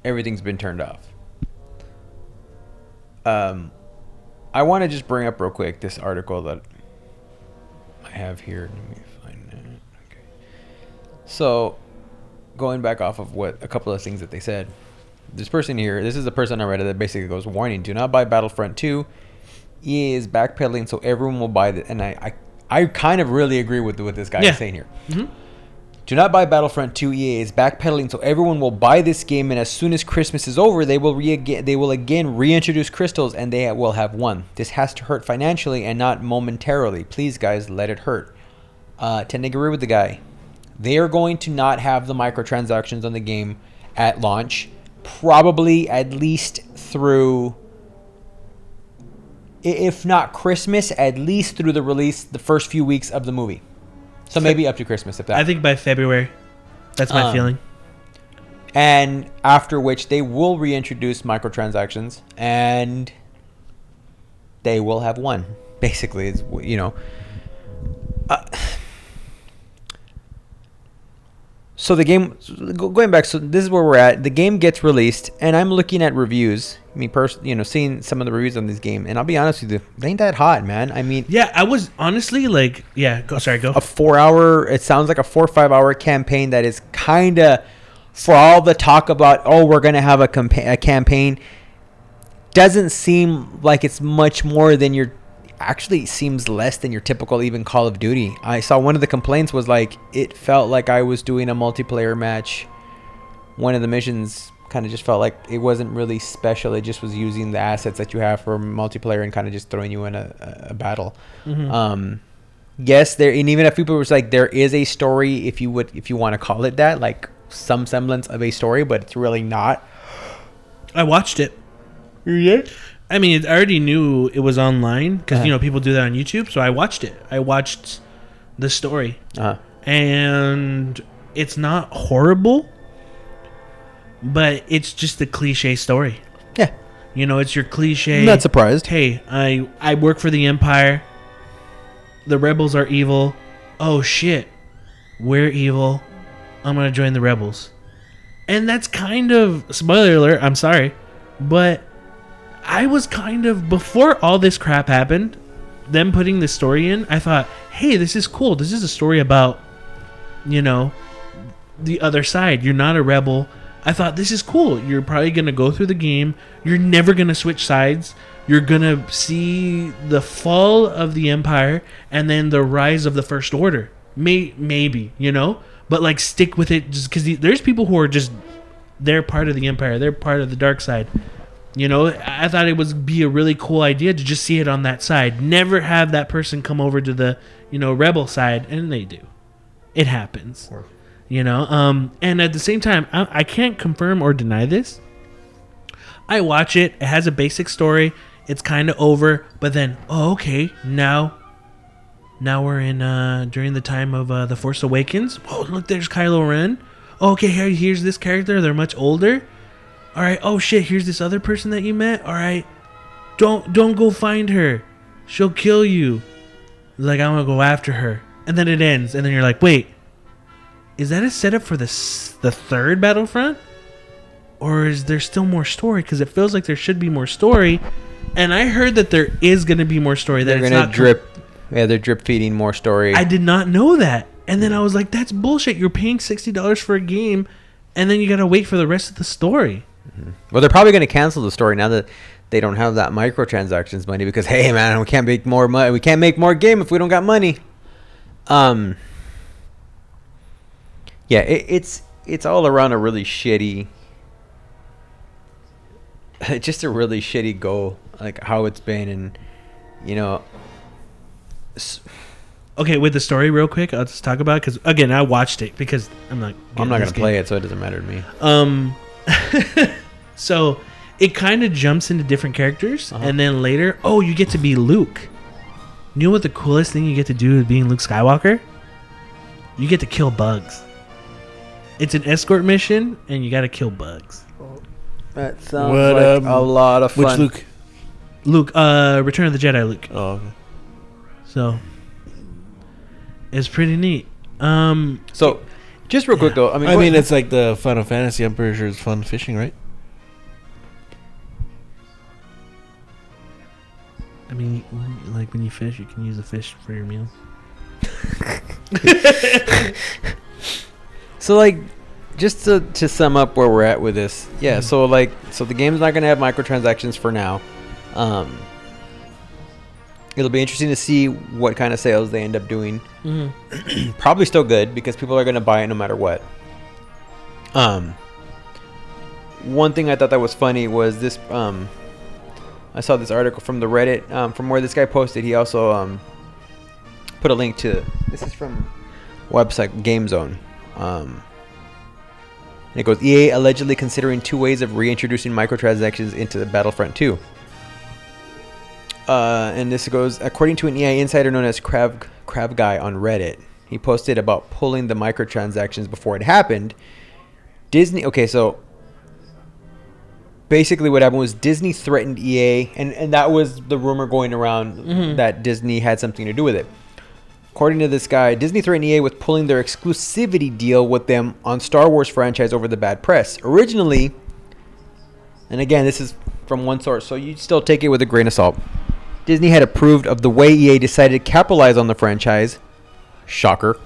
[SPEAKER 2] Everything's been turned off. Um, I want to just bring up real quick this article that I have here. Let me find it. Okay. So, going back off of what a couple of things that they said, this person here, this is the person I read it that basically goes, "Warning: Do not buy Battlefront 2. EA is backpedaling, so everyone will buy it." And I, I, I kind of really agree with what this guy
[SPEAKER 1] Yeah.
[SPEAKER 2] is saying here.
[SPEAKER 1] Mhm.
[SPEAKER 2] Do not buy Battlefront 2. EA is backpedaling, so everyone will buy this game, and as soon as Christmas is over, they will re- again, they will again reintroduce crystals, and they will have won. This has to hurt financially and not momentarily. Please, guys, let it hurt. Uh, tend to agree with the guy. They are going to not have the microtransactions on the game at launch, probably at least through, if not Christmas, at least through the release, the first few weeks of the movie. So maybe up to Christmas, if that.
[SPEAKER 1] I think by February. That's my
[SPEAKER 2] Um,
[SPEAKER 1] feeling.
[SPEAKER 2] and after which they will reintroduce microtransactions and they will have one basically is you know uh, so the game going back so this is where we're at the game gets released and i'm looking at reviews i mean pers- you know seeing some of the reviews on this game and i'll be honest with you they ain't that hot man i mean
[SPEAKER 1] Yeah, I was honestly like, yeah, go. Sorry, go.
[SPEAKER 2] a four hour it sounds like a four or five hour campaign that is kind of for all the talk about oh we're gonna have a, campa- a campaign doesn't seem like it's much more than your actually seems less than your typical even call of duty i saw one of the complaints was like it felt like i was doing a multiplayer match one of the missions kind of just felt like it wasn't really special it just was using the assets that you have for multiplayer and kind of just throwing you in a, a, a battle
[SPEAKER 1] Mhm.
[SPEAKER 2] um yes there and even if people was like there is a story if you would if you want to call it that like some semblance of a story but it's really not
[SPEAKER 1] I watched it.
[SPEAKER 2] yeah
[SPEAKER 1] I mean, I already knew it was online because
[SPEAKER 2] Uh-huh.
[SPEAKER 1] you know people do that on YouTube. So I watched it. I watched the story,
[SPEAKER 2] Uh,
[SPEAKER 1] and it's not horrible, but it's just a cliche story.
[SPEAKER 2] yeah,
[SPEAKER 1] You know, it's your cliche.
[SPEAKER 2] I'm not surprised.
[SPEAKER 1] Hey, I I work for the Empire. The rebels are evil. Oh shit. We're evil. I'm going to join the rebels. And that's kind of spoiler alert, I'm sorry, but I was kind of before all this crap happened, them putting this story in, I thought, "Hey, this is cool. This is a story about you know, the other side. You're not a rebel. I thought this is cool. You're probably gonna go through the game. You're never gonna switch sides. You're gonna see the fall of the empire and then the rise of the first order. May maybe you know, but like stick with it just because there's people who are just they're part of the empire. They're part of the dark side. You know, I I thought it would be a really cool idea to just see it on that side. Never have that person come over to the you know rebel side, and they do. It happens you know um and at the same time I, I can't confirm or deny this. I watch it it has a basic story it's kind of over but then oh okay now now we're in uh during the time of uh the force awakens. Oh look there's kylo ren. Oh, okay here here's this character they're much older. All right oh shit here's this other person that you met. All right don't don't go find her. She'll kill you. Like i'm gonna go after her. And then it ends and then you're like wait is that a setup for the s- the third Battlefront, or is there still more story? Because it feels like there should be more story, and I heard that there is going to be more story. That
[SPEAKER 2] They're gonna
[SPEAKER 1] not
[SPEAKER 2] drip. Yeah, they're drip feeding more story.
[SPEAKER 1] I did not know that, and then I was like, "That's bullshit! You're paying sixty dollars for a game, and then you got to wait for the rest of the story."
[SPEAKER 2] well, they're probably gonna cancel the story now that they don't have that microtransactions money because hey, man, we can't make more money. We can't make more game if we don't got money. Um. Yeah, it, it's it's all around a really shitty. <laughs> Just a really shitty goal, like how it's been, and you know. s-
[SPEAKER 1] Okay, with the story, real quick, I'll just talk about because again, I watched it because I'm not.
[SPEAKER 2] I'm not gonna play it, so it doesn't matter to me.
[SPEAKER 1] Um, <laughs> so it kind of jumps into different characters,
[SPEAKER 2] Uh-huh.
[SPEAKER 1] and then later, oh, you get to be Luke. You know what the coolest thing you get to do with being Luke Skywalker? You get to kill bugs. It's an escort mission, and you got to kill bugs.
[SPEAKER 2] That sounds
[SPEAKER 3] What,
[SPEAKER 2] like
[SPEAKER 3] um,
[SPEAKER 2] a lot of fun.
[SPEAKER 3] Which Luke?
[SPEAKER 1] Luke, uh, Return of the Jedi, Luke.
[SPEAKER 3] Oh, okay.
[SPEAKER 1] So it's pretty neat. Um,
[SPEAKER 2] So, just real quick though, I mean,
[SPEAKER 3] I
[SPEAKER 2] what-
[SPEAKER 3] mean, it's like the Final Fantasy. I'm pretty sure it's fun fishing, right?
[SPEAKER 1] I mean, like when you fish, you can use the fish for your meal. <laughs> <laughs>
[SPEAKER 2] So like, just to, to sum up where we're at with this, yeah. So like, so the game's not gonna have microtransactions for now. Um, it'll be interesting to see what kind of sales they end up doing.
[SPEAKER 1] Mm-hmm. <clears throat>
[SPEAKER 2] Probably still good because people are gonna buy it no matter what. Um, one thing I thought that was funny was this. Um, I saw this article from the Reddit um, from where this guy posted. He also um, put a link to this is from website GameZone. Um, and it goes EA allegedly considering two ways of reintroducing microtransactions into the Battlefront 2. Uh, and this goes according to an EA insider known as Crab Crab Guy on Reddit. He posted about pulling the microtransactions before it happened. Disney. Okay, so basically what happened was Disney threatened EA, and and that was the rumor going around
[SPEAKER 1] Mhm.
[SPEAKER 2] that Disney had something to do with it. According to this guy, Disney threatened EA with pulling their exclusivity deal with them on Star Wars franchise over the bad press. Originally, and again, this is from one source, so you still take it with a grain of salt. Disney had approved of the way EA decided to capitalize on the franchise. Shocker.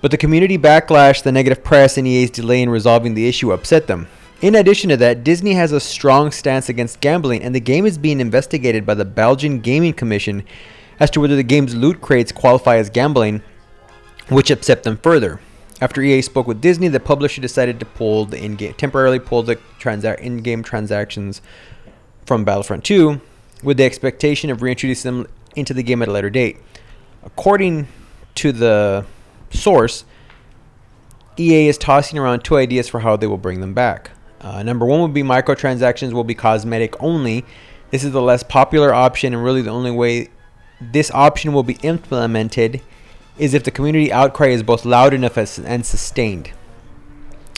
[SPEAKER 2] But the community backlash, the negative press, and EA's delay in resolving the issue upset them. In addition to that, Disney has a strong stance against gambling, and the game is being investigated by the Belgian Gaming Commission as to whether the game's loot crates qualify as gambling, which upset them further. After EA spoke with Disney, the publisher decided to pull the in-game temporarily pull the transa- in-game transactions from Battlefront 2, with the expectation of reintroducing them into the game at a later date. According to the source, EA is tossing around two ideas for how they will bring them back. Uh, number one would be microtransactions will be cosmetic only. This is the less popular option and really the only way this option will be implemented is if the community outcry is both loud enough and sustained.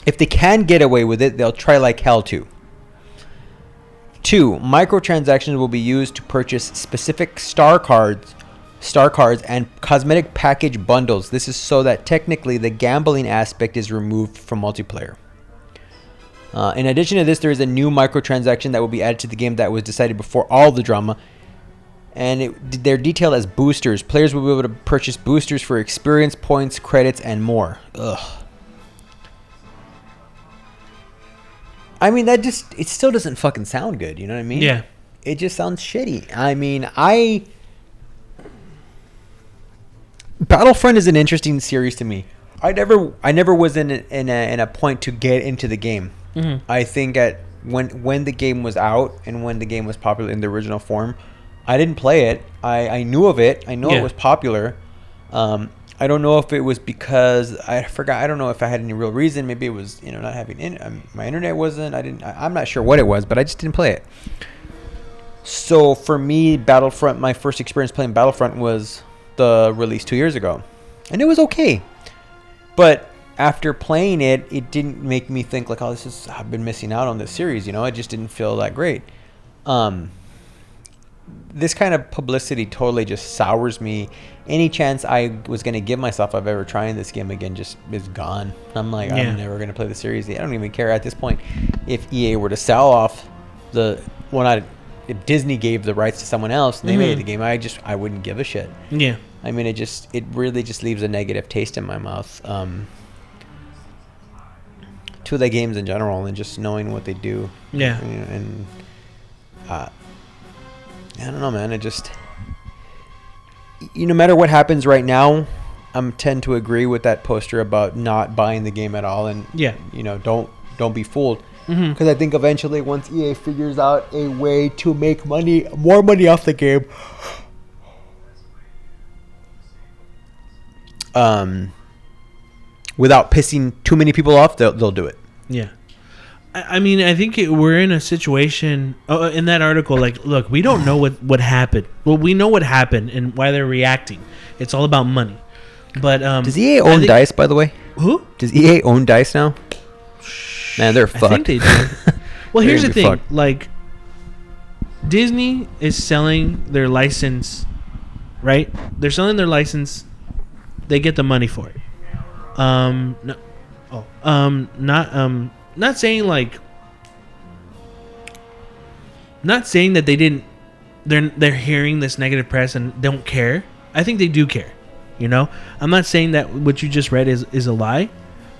[SPEAKER 2] If they can get away with it, they'll try like hell to. Two, microtransactions will be used to purchase specific star cards, star cards and cosmetic package bundles. This is so that technically the gambling aspect is removed from multiplayer. Uh, in addition to this, there is a new microtransaction that will be added to the game that was decided before all the drama, and it, they're detailed as boosters. Players will be able to purchase boosters for experience points, credits, and more. Ugh. I mean, that just it still doesn't fucking sound good. You know what I mean?
[SPEAKER 1] Yeah.
[SPEAKER 2] It just sounds shitty. I mean, I Battlefront is an interesting series to me. I never, I never was in a, in a, in a point to get into the game.
[SPEAKER 1] Mm-hmm.
[SPEAKER 2] I think at when when the game was out and when the game was popular in the original form, I didn't play it. I, I knew of it. I know
[SPEAKER 1] Yeah.
[SPEAKER 2] it was popular. Um, I don't know if it was because I forgot. I don't know if I had any real reason. Maybe it was you know not having in, um, my internet wasn't. I didn't. I, I'm not sure what it was, but I just didn't play it. So for me, Battlefront, my first experience playing Battlefront was the release two years ago, and it was okay. But after playing it, it didn't make me think like, oh, this is I've been missing out on this series. You know, it just didn't feel that great. Um, this kind of publicity totally just sours me. Any chance I was going to give myself of ever trying this game again just is gone. I'm like,
[SPEAKER 1] Yeah.
[SPEAKER 2] I'm never going to play the series. I don't even care at this point if EA were to sell off the well, not if Disney gave the rights to someone else and they made
[SPEAKER 1] Mhm.
[SPEAKER 2] the game. I just I wouldn't give a shit.
[SPEAKER 1] Yeah.
[SPEAKER 2] I mean, it just it really just leaves a negative taste in my mouth. Um, to the games in general, and just knowing what they do.
[SPEAKER 1] Yeah.
[SPEAKER 2] know, and uh, I don't know, man. It just you no matter what happens right now, I'm tend to agree with that poster about not buying the game at all, and
[SPEAKER 1] Yeah.
[SPEAKER 2] you know, don't don't be fooled.
[SPEAKER 1] Mm-hmm.
[SPEAKER 2] Because I think eventually, once EA figures out a way to make money, more money off the game, um, without pissing too many people off, they'll they'll do it.
[SPEAKER 1] Yeah. I mean, I think it, we're in a situation uh, in that article. Like, look, we don't know what what happened. Well, we know what happened and why they're reacting. It's all about money. But um,
[SPEAKER 2] Does EA own
[SPEAKER 1] think-
[SPEAKER 2] Dice, by the way?
[SPEAKER 1] Who?
[SPEAKER 2] Does EA own Dice now? Man, they're fucked.
[SPEAKER 1] I think they do. <laughs> Well, here's the thing.
[SPEAKER 2] fucked.
[SPEAKER 1] Like, Disney is selling their license, right? They're selling their license. They get the money for it. Um, no, oh, um, not um, not saying like, not saying that they didn't. They're they're hearing this negative press and don't care. I think they do care. You know, I'm not saying that what you just read is is a lie,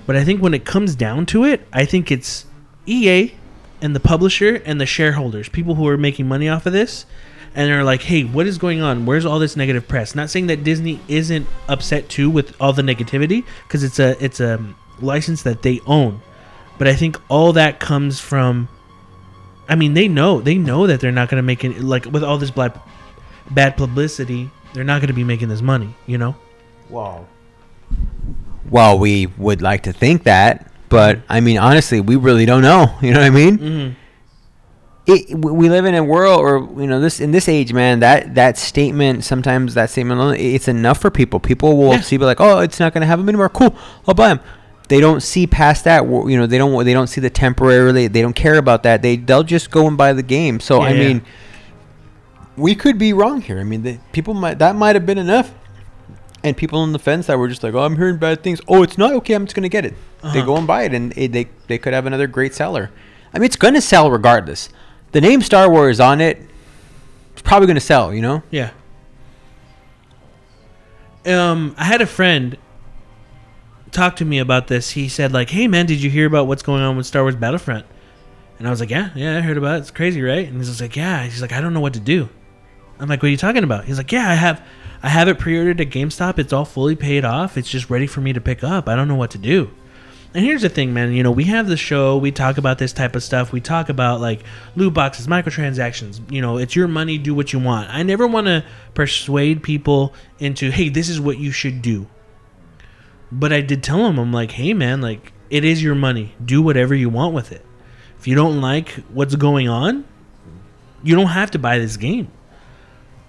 [SPEAKER 1] but I think when it comes down to it, I think it's EA and the publisher and the shareholders, people who are making money off of this, and they're like, "Hey, what is going on? Where's all this negative press?" Not saying that Disney isn't upset too with all the negativity because it's a it's a license that they own, but I think all that comes from. I mean, they know they know that they're not going to make it like with all this bad bad publicity. They're not going to be making this money, you know.
[SPEAKER 2] Wow. Well, we would like to think that, but I mean, honestly, we really don't know. <laughs> You know what I mean?
[SPEAKER 1] Mm-hmm.
[SPEAKER 2] It, we we live in a world, or you know, this in this age, man. That that statement, sometimes that statement alone, it's enough for people. People will
[SPEAKER 1] Yeah.
[SPEAKER 2] see, be like, "Oh, it's not going to have them anymore. Cool, I'll buy them." They don't see past that. You know, they don't. They don't see the temporarily. They don't care about that. They they'll just go and buy the game. So I
[SPEAKER 1] Yeah.
[SPEAKER 2] mean, we could be wrong here. I mean, the, people might that might have been enough. And people on the fence that were just like, "Oh, I'm hearing bad things. Oh, it's not okay. I'm just gonna get it." They
[SPEAKER 1] Uh-huh.
[SPEAKER 2] go and buy it, and it, they they could have another great seller. I mean, it's gonna sell regardless. The name Star Wars on it, it's probably gonna sell. You know?
[SPEAKER 1] Yeah. Um, I had a friend talk to me about this. He said, like, "Hey, man, did you hear about what's going on with Star Wars Battlefront?" And I was like, "Yeah, yeah, I heard about it. It's crazy, right?" And he's like, "Yeah." He's like, "I don't know what to do." I'm like, "What are you talking about?" He's like, "Yeah, I have, I have it pre-ordered at GameStop. It's all fully paid off. It's just ready for me to pick up. I don't know what to do." And here's the thing, man. You know, we have the show. We talk about this type of stuff. We talk about like loot boxes, microtransactions. You know, it's your money. Do what you want. I never want to persuade people into, hey, this is what you should do. But I did tell him, I'm like, hey, man, like it is your money. Do whatever you want with it. If you don't like what's going on, you don't have to buy this game.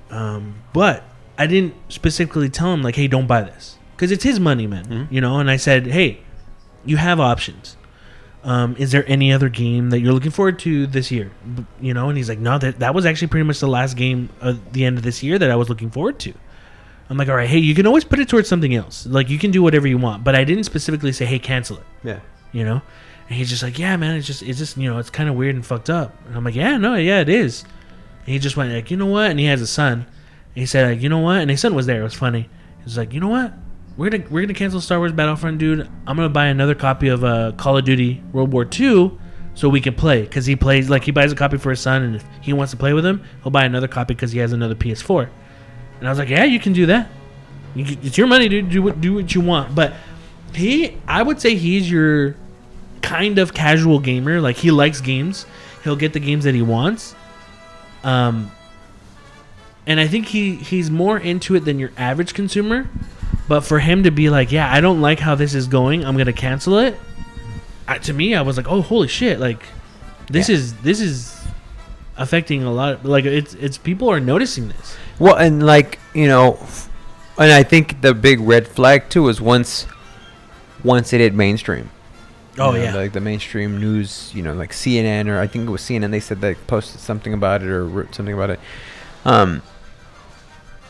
[SPEAKER 1] Um, but I didn't specifically tell him like, hey, don't buy this. because it's his money, man.
[SPEAKER 2] Mhm.
[SPEAKER 1] You know. And I said, hey, you have options. Um, is there any other game that you're looking forward to this year? You know, and he's like, no, that that was actually pretty much the last game at the end of this year that I was looking forward to. I'm like, all right, hey, you can always put it towards something else. Like you can do whatever you want, but I didn't specifically say, hey, cancel it.
[SPEAKER 2] Yeah.
[SPEAKER 1] You know, and he's just like, yeah, man, it's just, it's just, you know, it's kind of weird and fucked up. And I'm like, yeah, no, yeah, it is. And he just went like, you know what? And he has a son. And he said, like, you know what? And his son was there. It was funny. He's like, you know what? We're gonna we're gonna cancel Star Wars Battlefront, dude. I'm gonna buy another copy of uh, Call of Duty World War II so we can play. Cause he plays like he buys a copy for his son, and if he wants to play with him, he'll buy another copy because he has another PS4. And I was like, yeah, you can do that. You can, it's your money, dude. Do what do what you want. But he, I would say he's your kind of casual gamer. Like he likes games. He'll get the games that he wants. Um, and I think he he's more into it than your average consumer. But for him to be like, yeah, I don't like how this is going. I'm gonna cancel it. I, to me, I was like, oh, holy shit! Like, this
[SPEAKER 2] Yeah.
[SPEAKER 1] is this is affecting a lot. Like, it's it's people are noticing this.
[SPEAKER 2] Well, and like you know, and I think the big red flag too was once, once it hit mainstream.
[SPEAKER 1] Oh
[SPEAKER 2] You know,
[SPEAKER 1] yeah,
[SPEAKER 2] like the mainstream news, you know, like CNN or I think it was CNN. They said they posted something about it or wrote something about it. Um,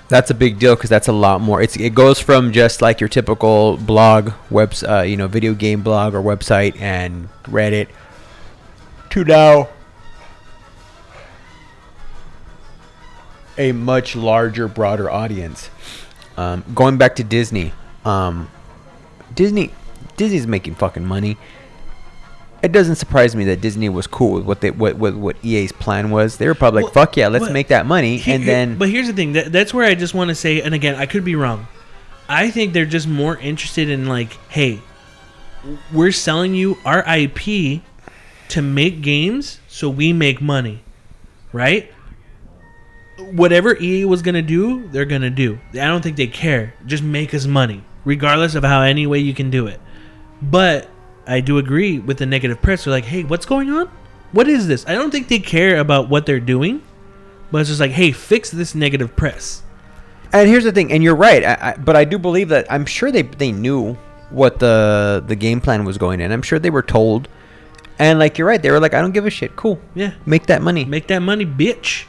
[SPEAKER 2] that's a big deal because that's a lot more. It's it goes from just like your typical blog, webs, uh, you know, video game blog or website and Reddit to now a much larger, broader audience. Um, going back to Disney, um, Disney, Disney's making fucking money. It doesn't surprise me that Disney was cool with what they what what, what EA's plan was. They were probably like, "Fuck yeah, let's
[SPEAKER 1] but
[SPEAKER 2] make that money,"
[SPEAKER 1] Here-
[SPEAKER 2] and then
[SPEAKER 1] but here's the thing. That, that's where I just want to say, and again, I could be wrong. I think they're just more interested in like, hey, we're selling you our IP to make games, so we make money, right? Whatever EA was gonna do, they're gonna do. I don't think they care. Just make us money, regardless of how any way you can do it. But I do agree with the negative press. They're like, hey, what's going on? What is this? I don't think they care about what they're doing. But it's just like, hey, fix this negative press.
[SPEAKER 2] And here's the thing, and you're right, I, I, but I do believe that I'm sure they they knew what the the game plan was going in. I'm sure they were told, and like you're right, they were like, I don't give a shit. Cool,
[SPEAKER 1] Yeah,
[SPEAKER 2] make that money.
[SPEAKER 1] make that money, bitch.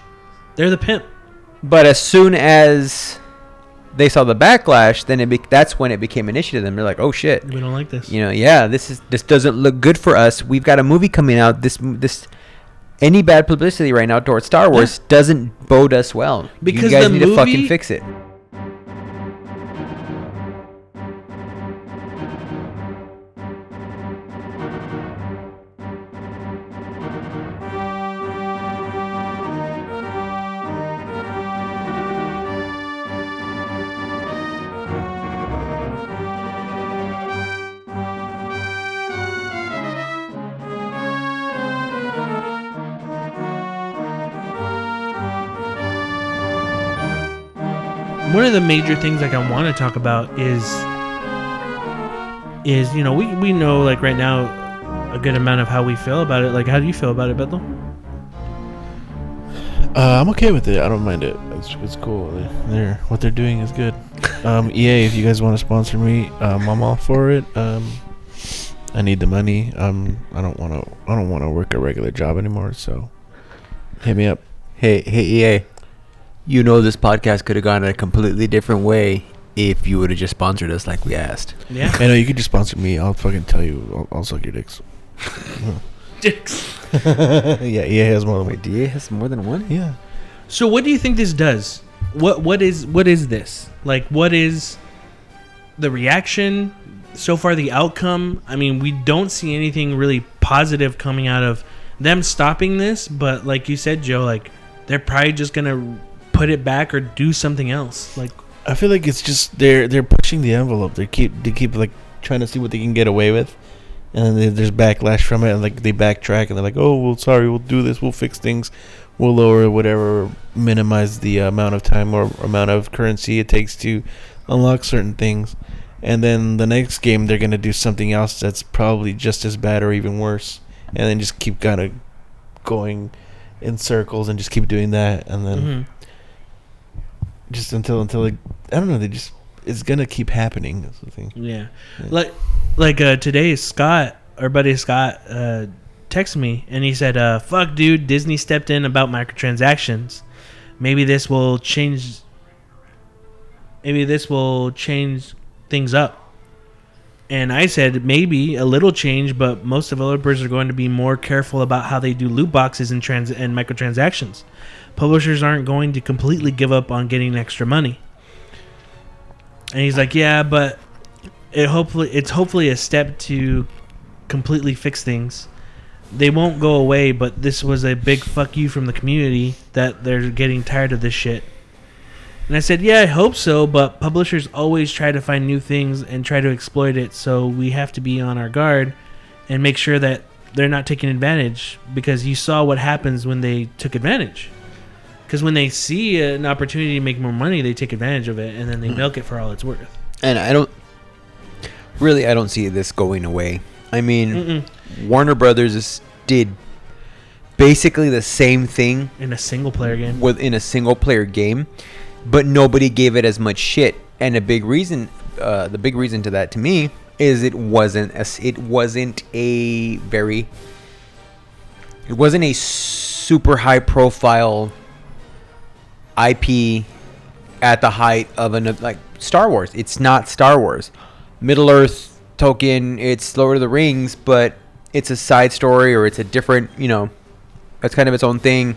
[SPEAKER 1] They're the pimp.
[SPEAKER 2] But as soon as they saw the backlash, then it be- that's when it became an issue to them. They're like, oh shit,
[SPEAKER 1] We don't like this.
[SPEAKER 2] you know, yeah, this is this doesn't look good for us. We've got a movie coming out. This this any bad publicity right now towards Star Wars doesn't bode us well.
[SPEAKER 1] Because
[SPEAKER 2] you guys
[SPEAKER 1] the
[SPEAKER 2] need to fucking
[SPEAKER 1] movie-
[SPEAKER 2] fix it.
[SPEAKER 1] Of the major things like I want to talk about is is you know we we know like right now a good amount of how we feel about it. Like, how do you feel about it, Bethel?
[SPEAKER 3] Uh, I'm okay with it. I don't mind it. It's, it's cool. They're, they're what they're doing is good. Um, <laughs> EA, if you guys want to sponsor me, um, I'm all for it. Um, I need the money. Um, I don't want to. I don't want to work a regular job anymore. So, hit me up.
[SPEAKER 2] Hey, hey, EA. You know this podcast could have gone a completely different way if you would have just sponsored us like we asked.
[SPEAKER 1] Yeah,
[SPEAKER 3] I know you could just sponsor me. I'll fucking tell you. I'll, I'll suck your dicks. <laughs>
[SPEAKER 1] dicks. <laughs>
[SPEAKER 3] yeah, EA has more than
[SPEAKER 2] Wait, DA has more than one?
[SPEAKER 3] Yeah.
[SPEAKER 1] So, what do you think this does? What what is what is this? Like, what is the reaction so far? The outcome? I mean, we don't see anything really positive coming out of them stopping this. But like you said, Joe, like they're probably just gonna put it back or do something else. Like,
[SPEAKER 3] I feel like it's just they're they're pushing the envelope. They keep they keep like trying to see what they can get away with, and then there's backlash from it, and like they backtrack and they're like, oh well, sorry, we'll do this, we'll fix things, we'll lower whatever, minimize the amount of time or amount of currency it takes to unlock certain things, and then the next game they're gonna do something else that's probably just as bad or even worse, and then just keep kind of going in circles and just keep doing that, and then
[SPEAKER 1] mhm.
[SPEAKER 3] Just until until like I don't know they just it's gonna keep happening. That's the thing.
[SPEAKER 1] Yeah.
[SPEAKER 3] Yeah.
[SPEAKER 1] Like like uh today Scott, our buddy Scott, uh texted me and he said, uh, fuck dude, Disney stepped in about microtransactions. Maybe this will change maybe this will change things up. And I said maybe a little change, but most developers are going to be more careful about how they do loot boxes and trans and microtransactions. Publishers aren't going to completely give up on getting extra money. And he's like, "Yeah, but it hopefully it's hopefully a step to completely fix things. They won't go away, but this was a big fuck you from the community that they're getting tired of this shit." And I said, "Yeah, I hope so, but publishers always try to find new things and try to exploit it, so we have to be on our guard and make sure that they're not taking advantage because you saw what happens when they took advantage." Because when they see an opportunity to make more money, they take advantage of it and then they milk it for all it's worth.
[SPEAKER 2] And I don't really, I don't see this going away. I mean,
[SPEAKER 1] Mm-mm.
[SPEAKER 2] Warner Brothers is, did basically the same thing
[SPEAKER 1] In a single player game.
[SPEAKER 2] within a single player game, but nobody gave it as much shit. And a big reason, uh, the big reason to that to me is it wasn't a, it wasn't a very, it wasn't a super high profile IP at the height of an like Star Wars. It's not Star Wars. Middle Earth Tolkien. It's Lord of the Rings, but it's a side story or it's a different. You know, that's kind of its own thing.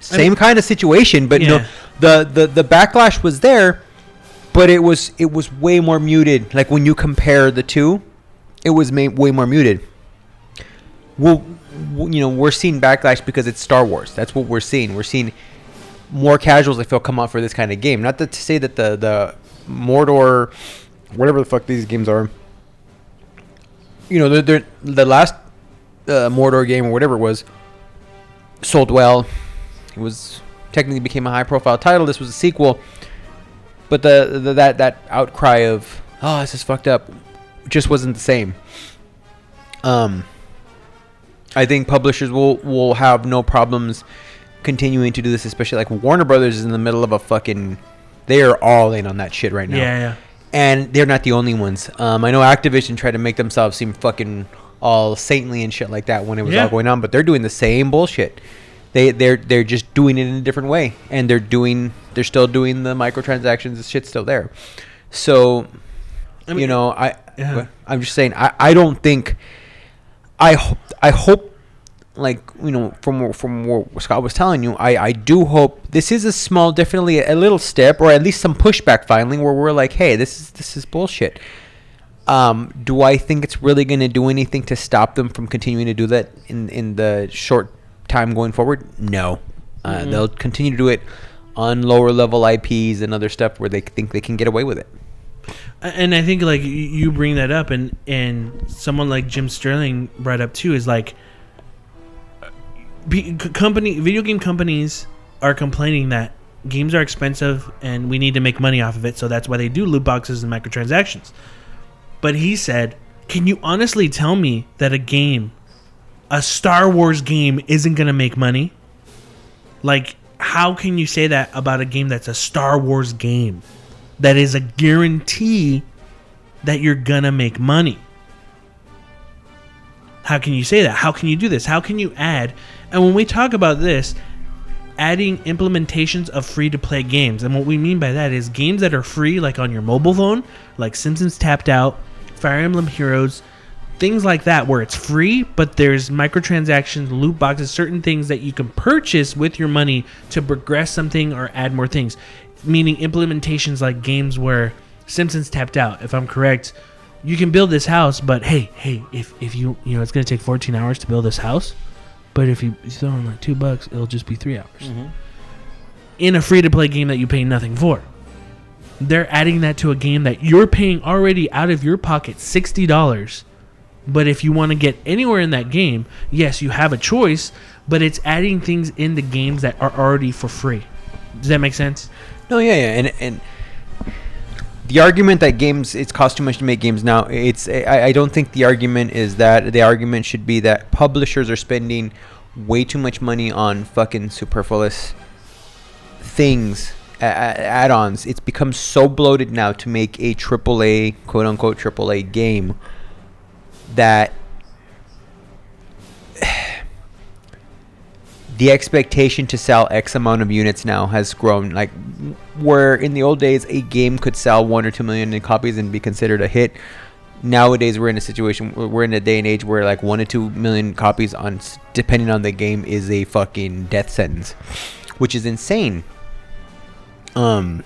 [SPEAKER 2] Same
[SPEAKER 1] mean-
[SPEAKER 2] kind of situation, but no,
[SPEAKER 1] Yeah.
[SPEAKER 2] the, the the backlash was there, but it was it was way more muted. Like when you compare the two, it was way more muted. Well, you know, we're seeing backlash because it's Star Wars. That's what we're seeing. We're seeing more casuals. I feel come out for this kind of game. Not to say that the the Mordor, whatever the fuck these games are. You know, they're, they're, the last uh, Mordor game or whatever it was sold well. It was technically became a high profile title. This was a sequel, but the, the that that outcry of oh this is fucked up just wasn't the same. Um, I think publishers will will have no problems continuing to do this, especially like Warner Brothers is in the middle of a fucking. They are all in on that shit right now
[SPEAKER 1] Yeah, yeah.
[SPEAKER 2] and they're not the only ones. Um, I know Activision tried to make themselves seem fucking all saintly and shit like that when it was
[SPEAKER 1] Yeah.
[SPEAKER 2] all going on, but they're doing the same bullshit. They they're they're just doing it in a different way, and they're doing they're still doing the microtransactions. The shit's still there. So,
[SPEAKER 1] I mean,
[SPEAKER 2] you know, I
[SPEAKER 1] yeah.
[SPEAKER 2] I'm just saying I, I don't think I hope I hope like you know from from what Scott was telling you I I do hope this is a small definitely a little step or at least some pushback finally where we're like hey this is this is bullshit. Um, do I think it's really going to do anything to stop them from continuing to do that in in the short time going forward? No. Uh,
[SPEAKER 1] Mhm.
[SPEAKER 2] They'll continue to do it on lower level IPs and other stuff where they think they can get away with it.
[SPEAKER 1] And I think like you bring that up, and and someone like Jim Sterling brought up too is like, company video game companies are complaining that games are expensive and we need to make money off of it, so that's why they do loot boxes and microtransactions. But he said, "Can you honestly tell me that a game, a Star Wars game, isn't gonna make money? Like, how can you say that about a game that's a Star Wars game?" That is a guarantee that you're gonna make money. How can you say that? How can you do this? How can you add? And when we talk about this, adding implementations of free to play games, and what we mean by that is games that are free, like on your mobile phone, like Simpsons Tapped Out, Fire Emblem Heroes, things like that, where it's free, but there's microtransactions, loot boxes, certain things that you can purchase with your money to progress something or add more things meaning implementations like games where Simpsons tapped out. If I'm correct, you can build this house, but hey, hey, if if you you know it's gonna take 14 hours to build this house, but if you throw in like two bucks, it'll just be three hours mm-hmm. in a free to play game that you pay nothing for. They're adding that to a game that you're paying already out of your pocket sixty dollars. But if you want to get anywhere in that game, yes, you have a choice, but it's adding things in the games that are already for free. Does that make sense?
[SPEAKER 2] No, yeah, yeah, and and the argument that games it's cost too much to make games now. It's I, I don't think the argument is that the argument should be that publishers are spending way too much money on fucking superfluous things add-ons. It's become so bloated now to make a AAA, quote unquote AAA game that the expectation to sell X amount of units now has grown. Like, where in the old days a game could sell one or two million copies and be considered a hit. Nowadays, we're in a situation. We're in a day and age where like one or two million copies on, depending on the game, is a fucking death sentence, which is insane. Um,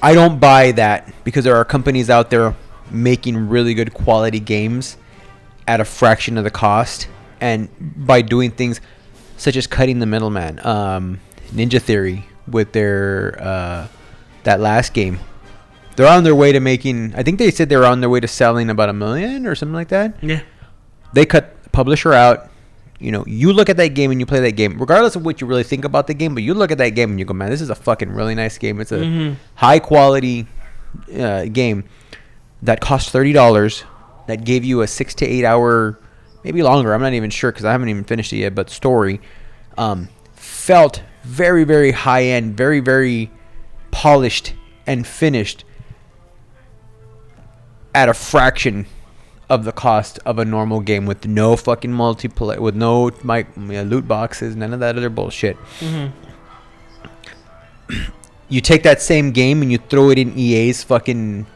[SPEAKER 2] I don't buy that because there are companies out there making really good quality games at a fraction of the cost, and by doing things such as cutting the middleman. Um, Ninja Theory with their uh, that last game, they're on their way to making. I think they said they were on their way to selling about a million or something like that.
[SPEAKER 1] Yeah.
[SPEAKER 2] They cut the publisher out. You know, you look at that game and you play that game, regardless of what you really think about the game. But you look at that game and you go, "Man, this is a fucking really nice game. It's a
[SPEAKER 1] Mhm.
[SPEAKER 2] high quality uh, game that cost thirty dollars. That gave you a six to eight hour, maybe longer. I'm not even sure because I haven't even finished it yet. But story um, felt very, very high end, very, very polished and finished at a fraction of the cost of a normal game with no fucking multiplayer, with no my, loot boxes, none of that other bullshit.
[SPEAKER 1] Mhm.
[SPEAKER 2] You take that same game and you throw it in EA's fucking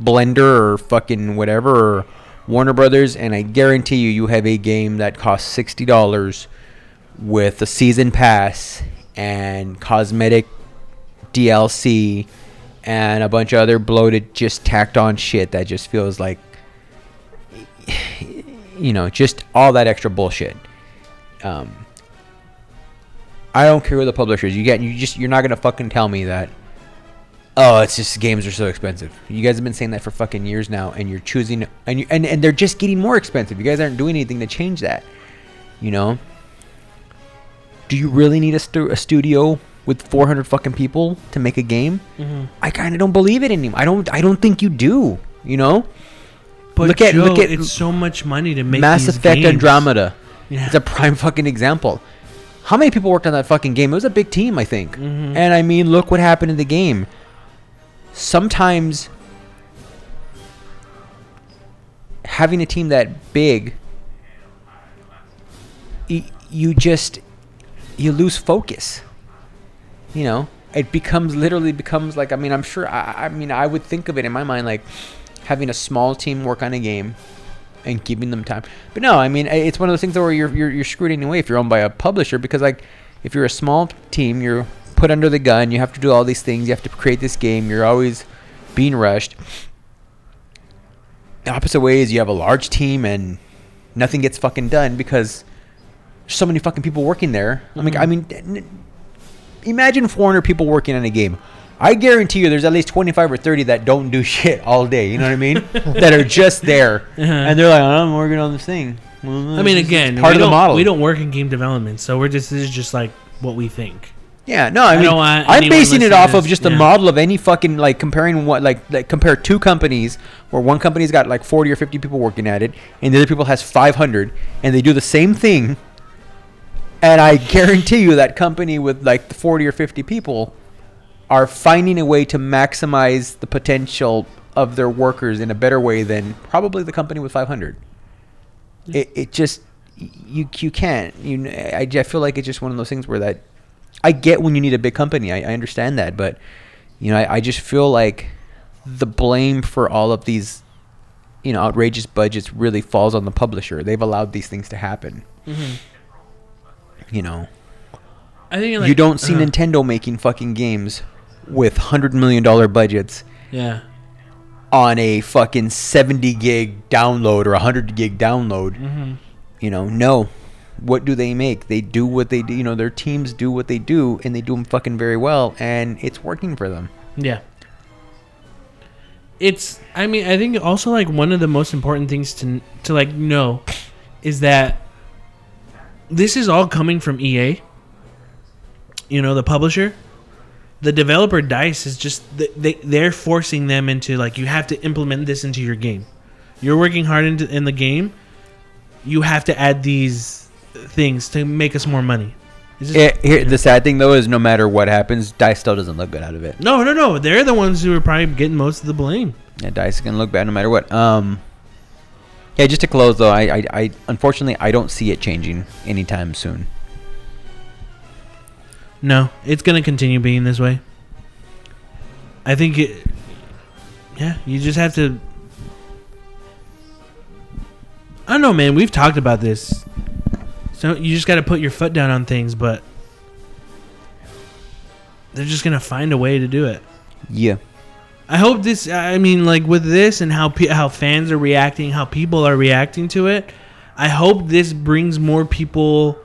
[SPEAKER 2] Blender or fucking whatever or Warner Brothers, and I guarantee you, you have a game that costs sixty dollars with a season pass and cosmetic DLC and a bunch of other bloated, just tacked on shit that just feels like, <sighs> you know, just all that extra bullshit. Um, I don't care who the publisher is. You get, you just, you're not gonna fucking tell me that. Oh, it's just games are so expensive. You guys have been saying that for fucking years now, and you're choosing, and you, and and they're just getting more expensive. You guys aren't doing anything to change that. You know. Do you really need a, stu- a studio with 400 fucking people to make a game?
[SPEAKER 1] Mhm.
[SPEAKER 2] I kind of don't believe it anymore. I don't. I don't think you do. You know.
[SPEAKER 1] But
[SPEAKER 2] Look at-
[SPEAKER 1] Joe,
[SPEAKER 2] look at
[SPEAKER 1] it's so much money to make
[SPEAKER 2] Mass Effect
[SPEAKER 1] games.
[SPEAKER 2] Andromeda.
[SPEAKER 1] Yeah.
[SPEAKER 2] It's a prime fucking example. How many people worked on that fucking game? It was a big team, I think.
[SPEAKER 1] Mhm.
[SPEAKER 2] And I mean, look what happened in the game. Sometimes having a team that big, you just you lose focus. You know, it becomes literally becomes like I mean, I'm sure. I, I mean, I would think of it in my mind like having a small team work on a game and giving them time. But no, I mean, it's one of those things where you're you're, you're screwed anyway if you're owned by a publisher because like if you're a small team, you're put under the gun. You have to do all these things. You have to create this game. You're always being rushed. The opposite way is you have a large team and nothing gets fucking done because there's so many fucking people working there. I mean, I mean, n- imagine 400 people working on a game. I guarantee you, there's at least 25 or 30 that don't do <laughs> shit all day. You know what I mean? <laughs> that are just there,
[SPEAKER 1] Uh-huh.
[SPEAKER 2] and they're like, "I'm working on this thing." Well,
[SPEAKER 1] I mean, again,
[SPEAKER 2] part of the model.
[SPEAKER 1] We don't work in game development, so we're just this is just like what we think.
[SPEAKER 2] Yeah, no, I
[SPEAKER 1] I
[SPEAKER 2] mean,
[SPEAKER 1] want
[SPEAKER 2] I'm basing it off of just the
[SPEAKER 1] yeah.
[SPEAKER 2] model of any fucking like comparing what like like compare two companies where one company's got like 40 or 50 people working at it, and the other people has 500, and they do the same thing. And I guarantee you that company with like the 40 or 50 people are finding a way to maximize the potential of their workers in a better way than probably the company with 500. It, it just you you can't you I, I feel like it's just one of those things where that I get when you need a big company I, I understand that but you know I, I just feel like the blame for all of these you know outrageous budgets really falls on the publisher. They've allowed these things to happen. You know
[SPEAKER 1] I think like,
[SPEAKER 2] you don't see
[SPEAKER 1] uh,
[SPEAKER 2] Nintendo making fucking games with hundred million dollar budgets
[SPEAKER 1] Yeah,
[SPEAKER 2] on a fucking 70 gig download or 100 gig download.
[SPEAKER 1] Mhm.
[SPEAKER 2] you know no what do they make they do what they do you know their teams do what they do and they do them fucking very well and it's working for them
[SPEAKER 1] yeah. It's. I mean, I think also like one of the most important things to to like know is that this is all coming from EA. You know, the publisher. The developer Dice is just they they're forcing them into like you have to implement this into your game. You're working hard into in the game. You have to add these things to make us more money. Just-
[SPEAKER 2] Yeah, here, the sad thing though is no matter what happens, Dice still doesn't look good out of it.
[SPEAKER 1] no, no, no. They're the ones who are probably getting most of the blame.
[SPEAKER 2] Yeah, Dice is gonna look bad no matter what. Um, yeah, just to close though, I, I, I unfortunately I don't see it changing anytime soon.
[SPEAKER 1] No, it's gonna continue being this way. I think it. Yeah, you just have to. I don't know, man. We've talked about this. So you just got to put your foot down on things, but they're just gonna find a way to do it.
[SPEAKER 2] Yeah.
[SPEAKER 1] I hope this. I mean, like with this and how pe- how fans are reacting, how people are reacting to it. I hope this brings more people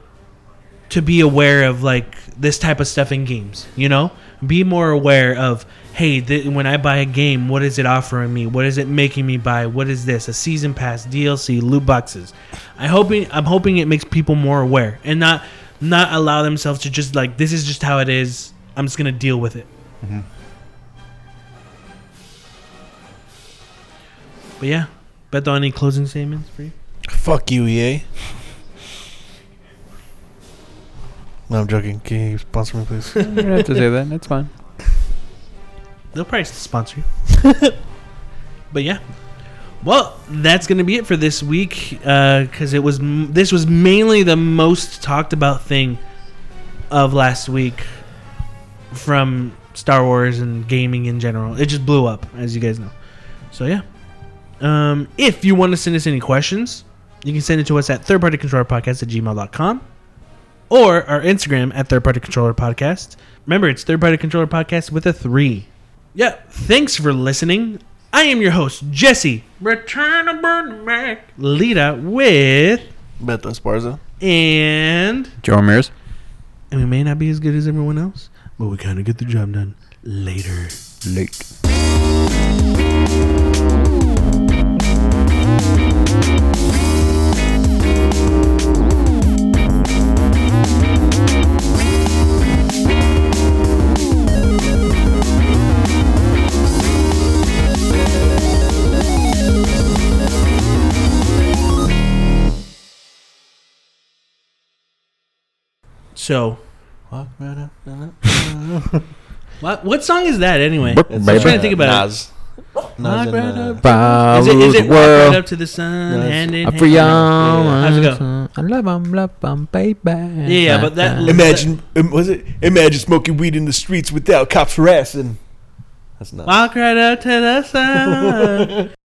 [SPEAKER 1] to be aware of like this type of stuff in games. You know, be more aware of hey, th- when I buy a game, what is it offering me? What is it making me buy? What is this? A season pass, DLC, loot boxes. I hoping I'm hoping it makes people more aware and not not allow themselves to just like this is just how it is. I'm just gonna deal with it. Mm-hmm. But yeah, Beto, any closing statements for you?
[SPEAKER 3] Fuck you, EA. No, I'm joking. Can you sponsor me, please?
[SPEAKER 2] you don't have to say that. That's fine.
[SPEAKER 1] They'll probably sponsor you. <laughs> but yeah. Well, that's gonna be it for this week because it was this was mainly the most talked about thing of last week from Star Wars and gaming in general. It just blew up, as you guys know. So yeah. Um, if you want to send us any questions, you can send it to us at thirdpartycontrollerpodcast at gmail.com or our Instagram at Third Party Controller Podcast. Remember, it's Third Party Controller Podcast with a three. Yeah, thanks for listening. I am your host, Jesse. Return of Burn Mac. Lita with
[SPEAKER 3] Beto Esparza.
[SPEAKER 1] and
[SPEAKER 2] Joe Ramirez.
[SPEAKER 1] and we may not be as good as everyone else, but we kind of get the job done later.
[SPEAKER 2] Late.
[SPEAKER 1] So,
[SPEAKER 3] Walk right up, <laughs>
[SPEAKER 1] what what song is that anyway?
[SPEAKER 2] Burp,
[SPEAKER 1] I'm
[SPEAKER 2] baby.
[SPEAKER 1] trying to think about it.
[SPEAKER 3] Nas.
[SPEAKER 1] Walk
[SPEAKER 3] Nas and,
[SPEAKER 1] right
[SPEAKER 3] uh,
[SPEAKER 1] up.
[SPEAKER 2] Follow
[SPEAKER 1] Is it, is
[SPEAKER 2] the
[SPEAKER 1] it walk
[SPEAKER 2] world.
[SPEAKER 1] right up to the sun,
[SPEAKER 3] Yes.
[SPEAKER 1] hand in hand?
[SPEAKER 2] for y'all.
[SPEAKER 1] Yeah. How's it go?
[SPEAKER 2] I love 'em, love 'em, baby.
[SPEAKER 1] Yeah, yeah, but that-
[SPEAKER 3] Imagine, um, was it? Imagine smoking weed in the streets without cops harassing. That's not.
[SPEAKER 1] Walk right up to the sun. <laughs>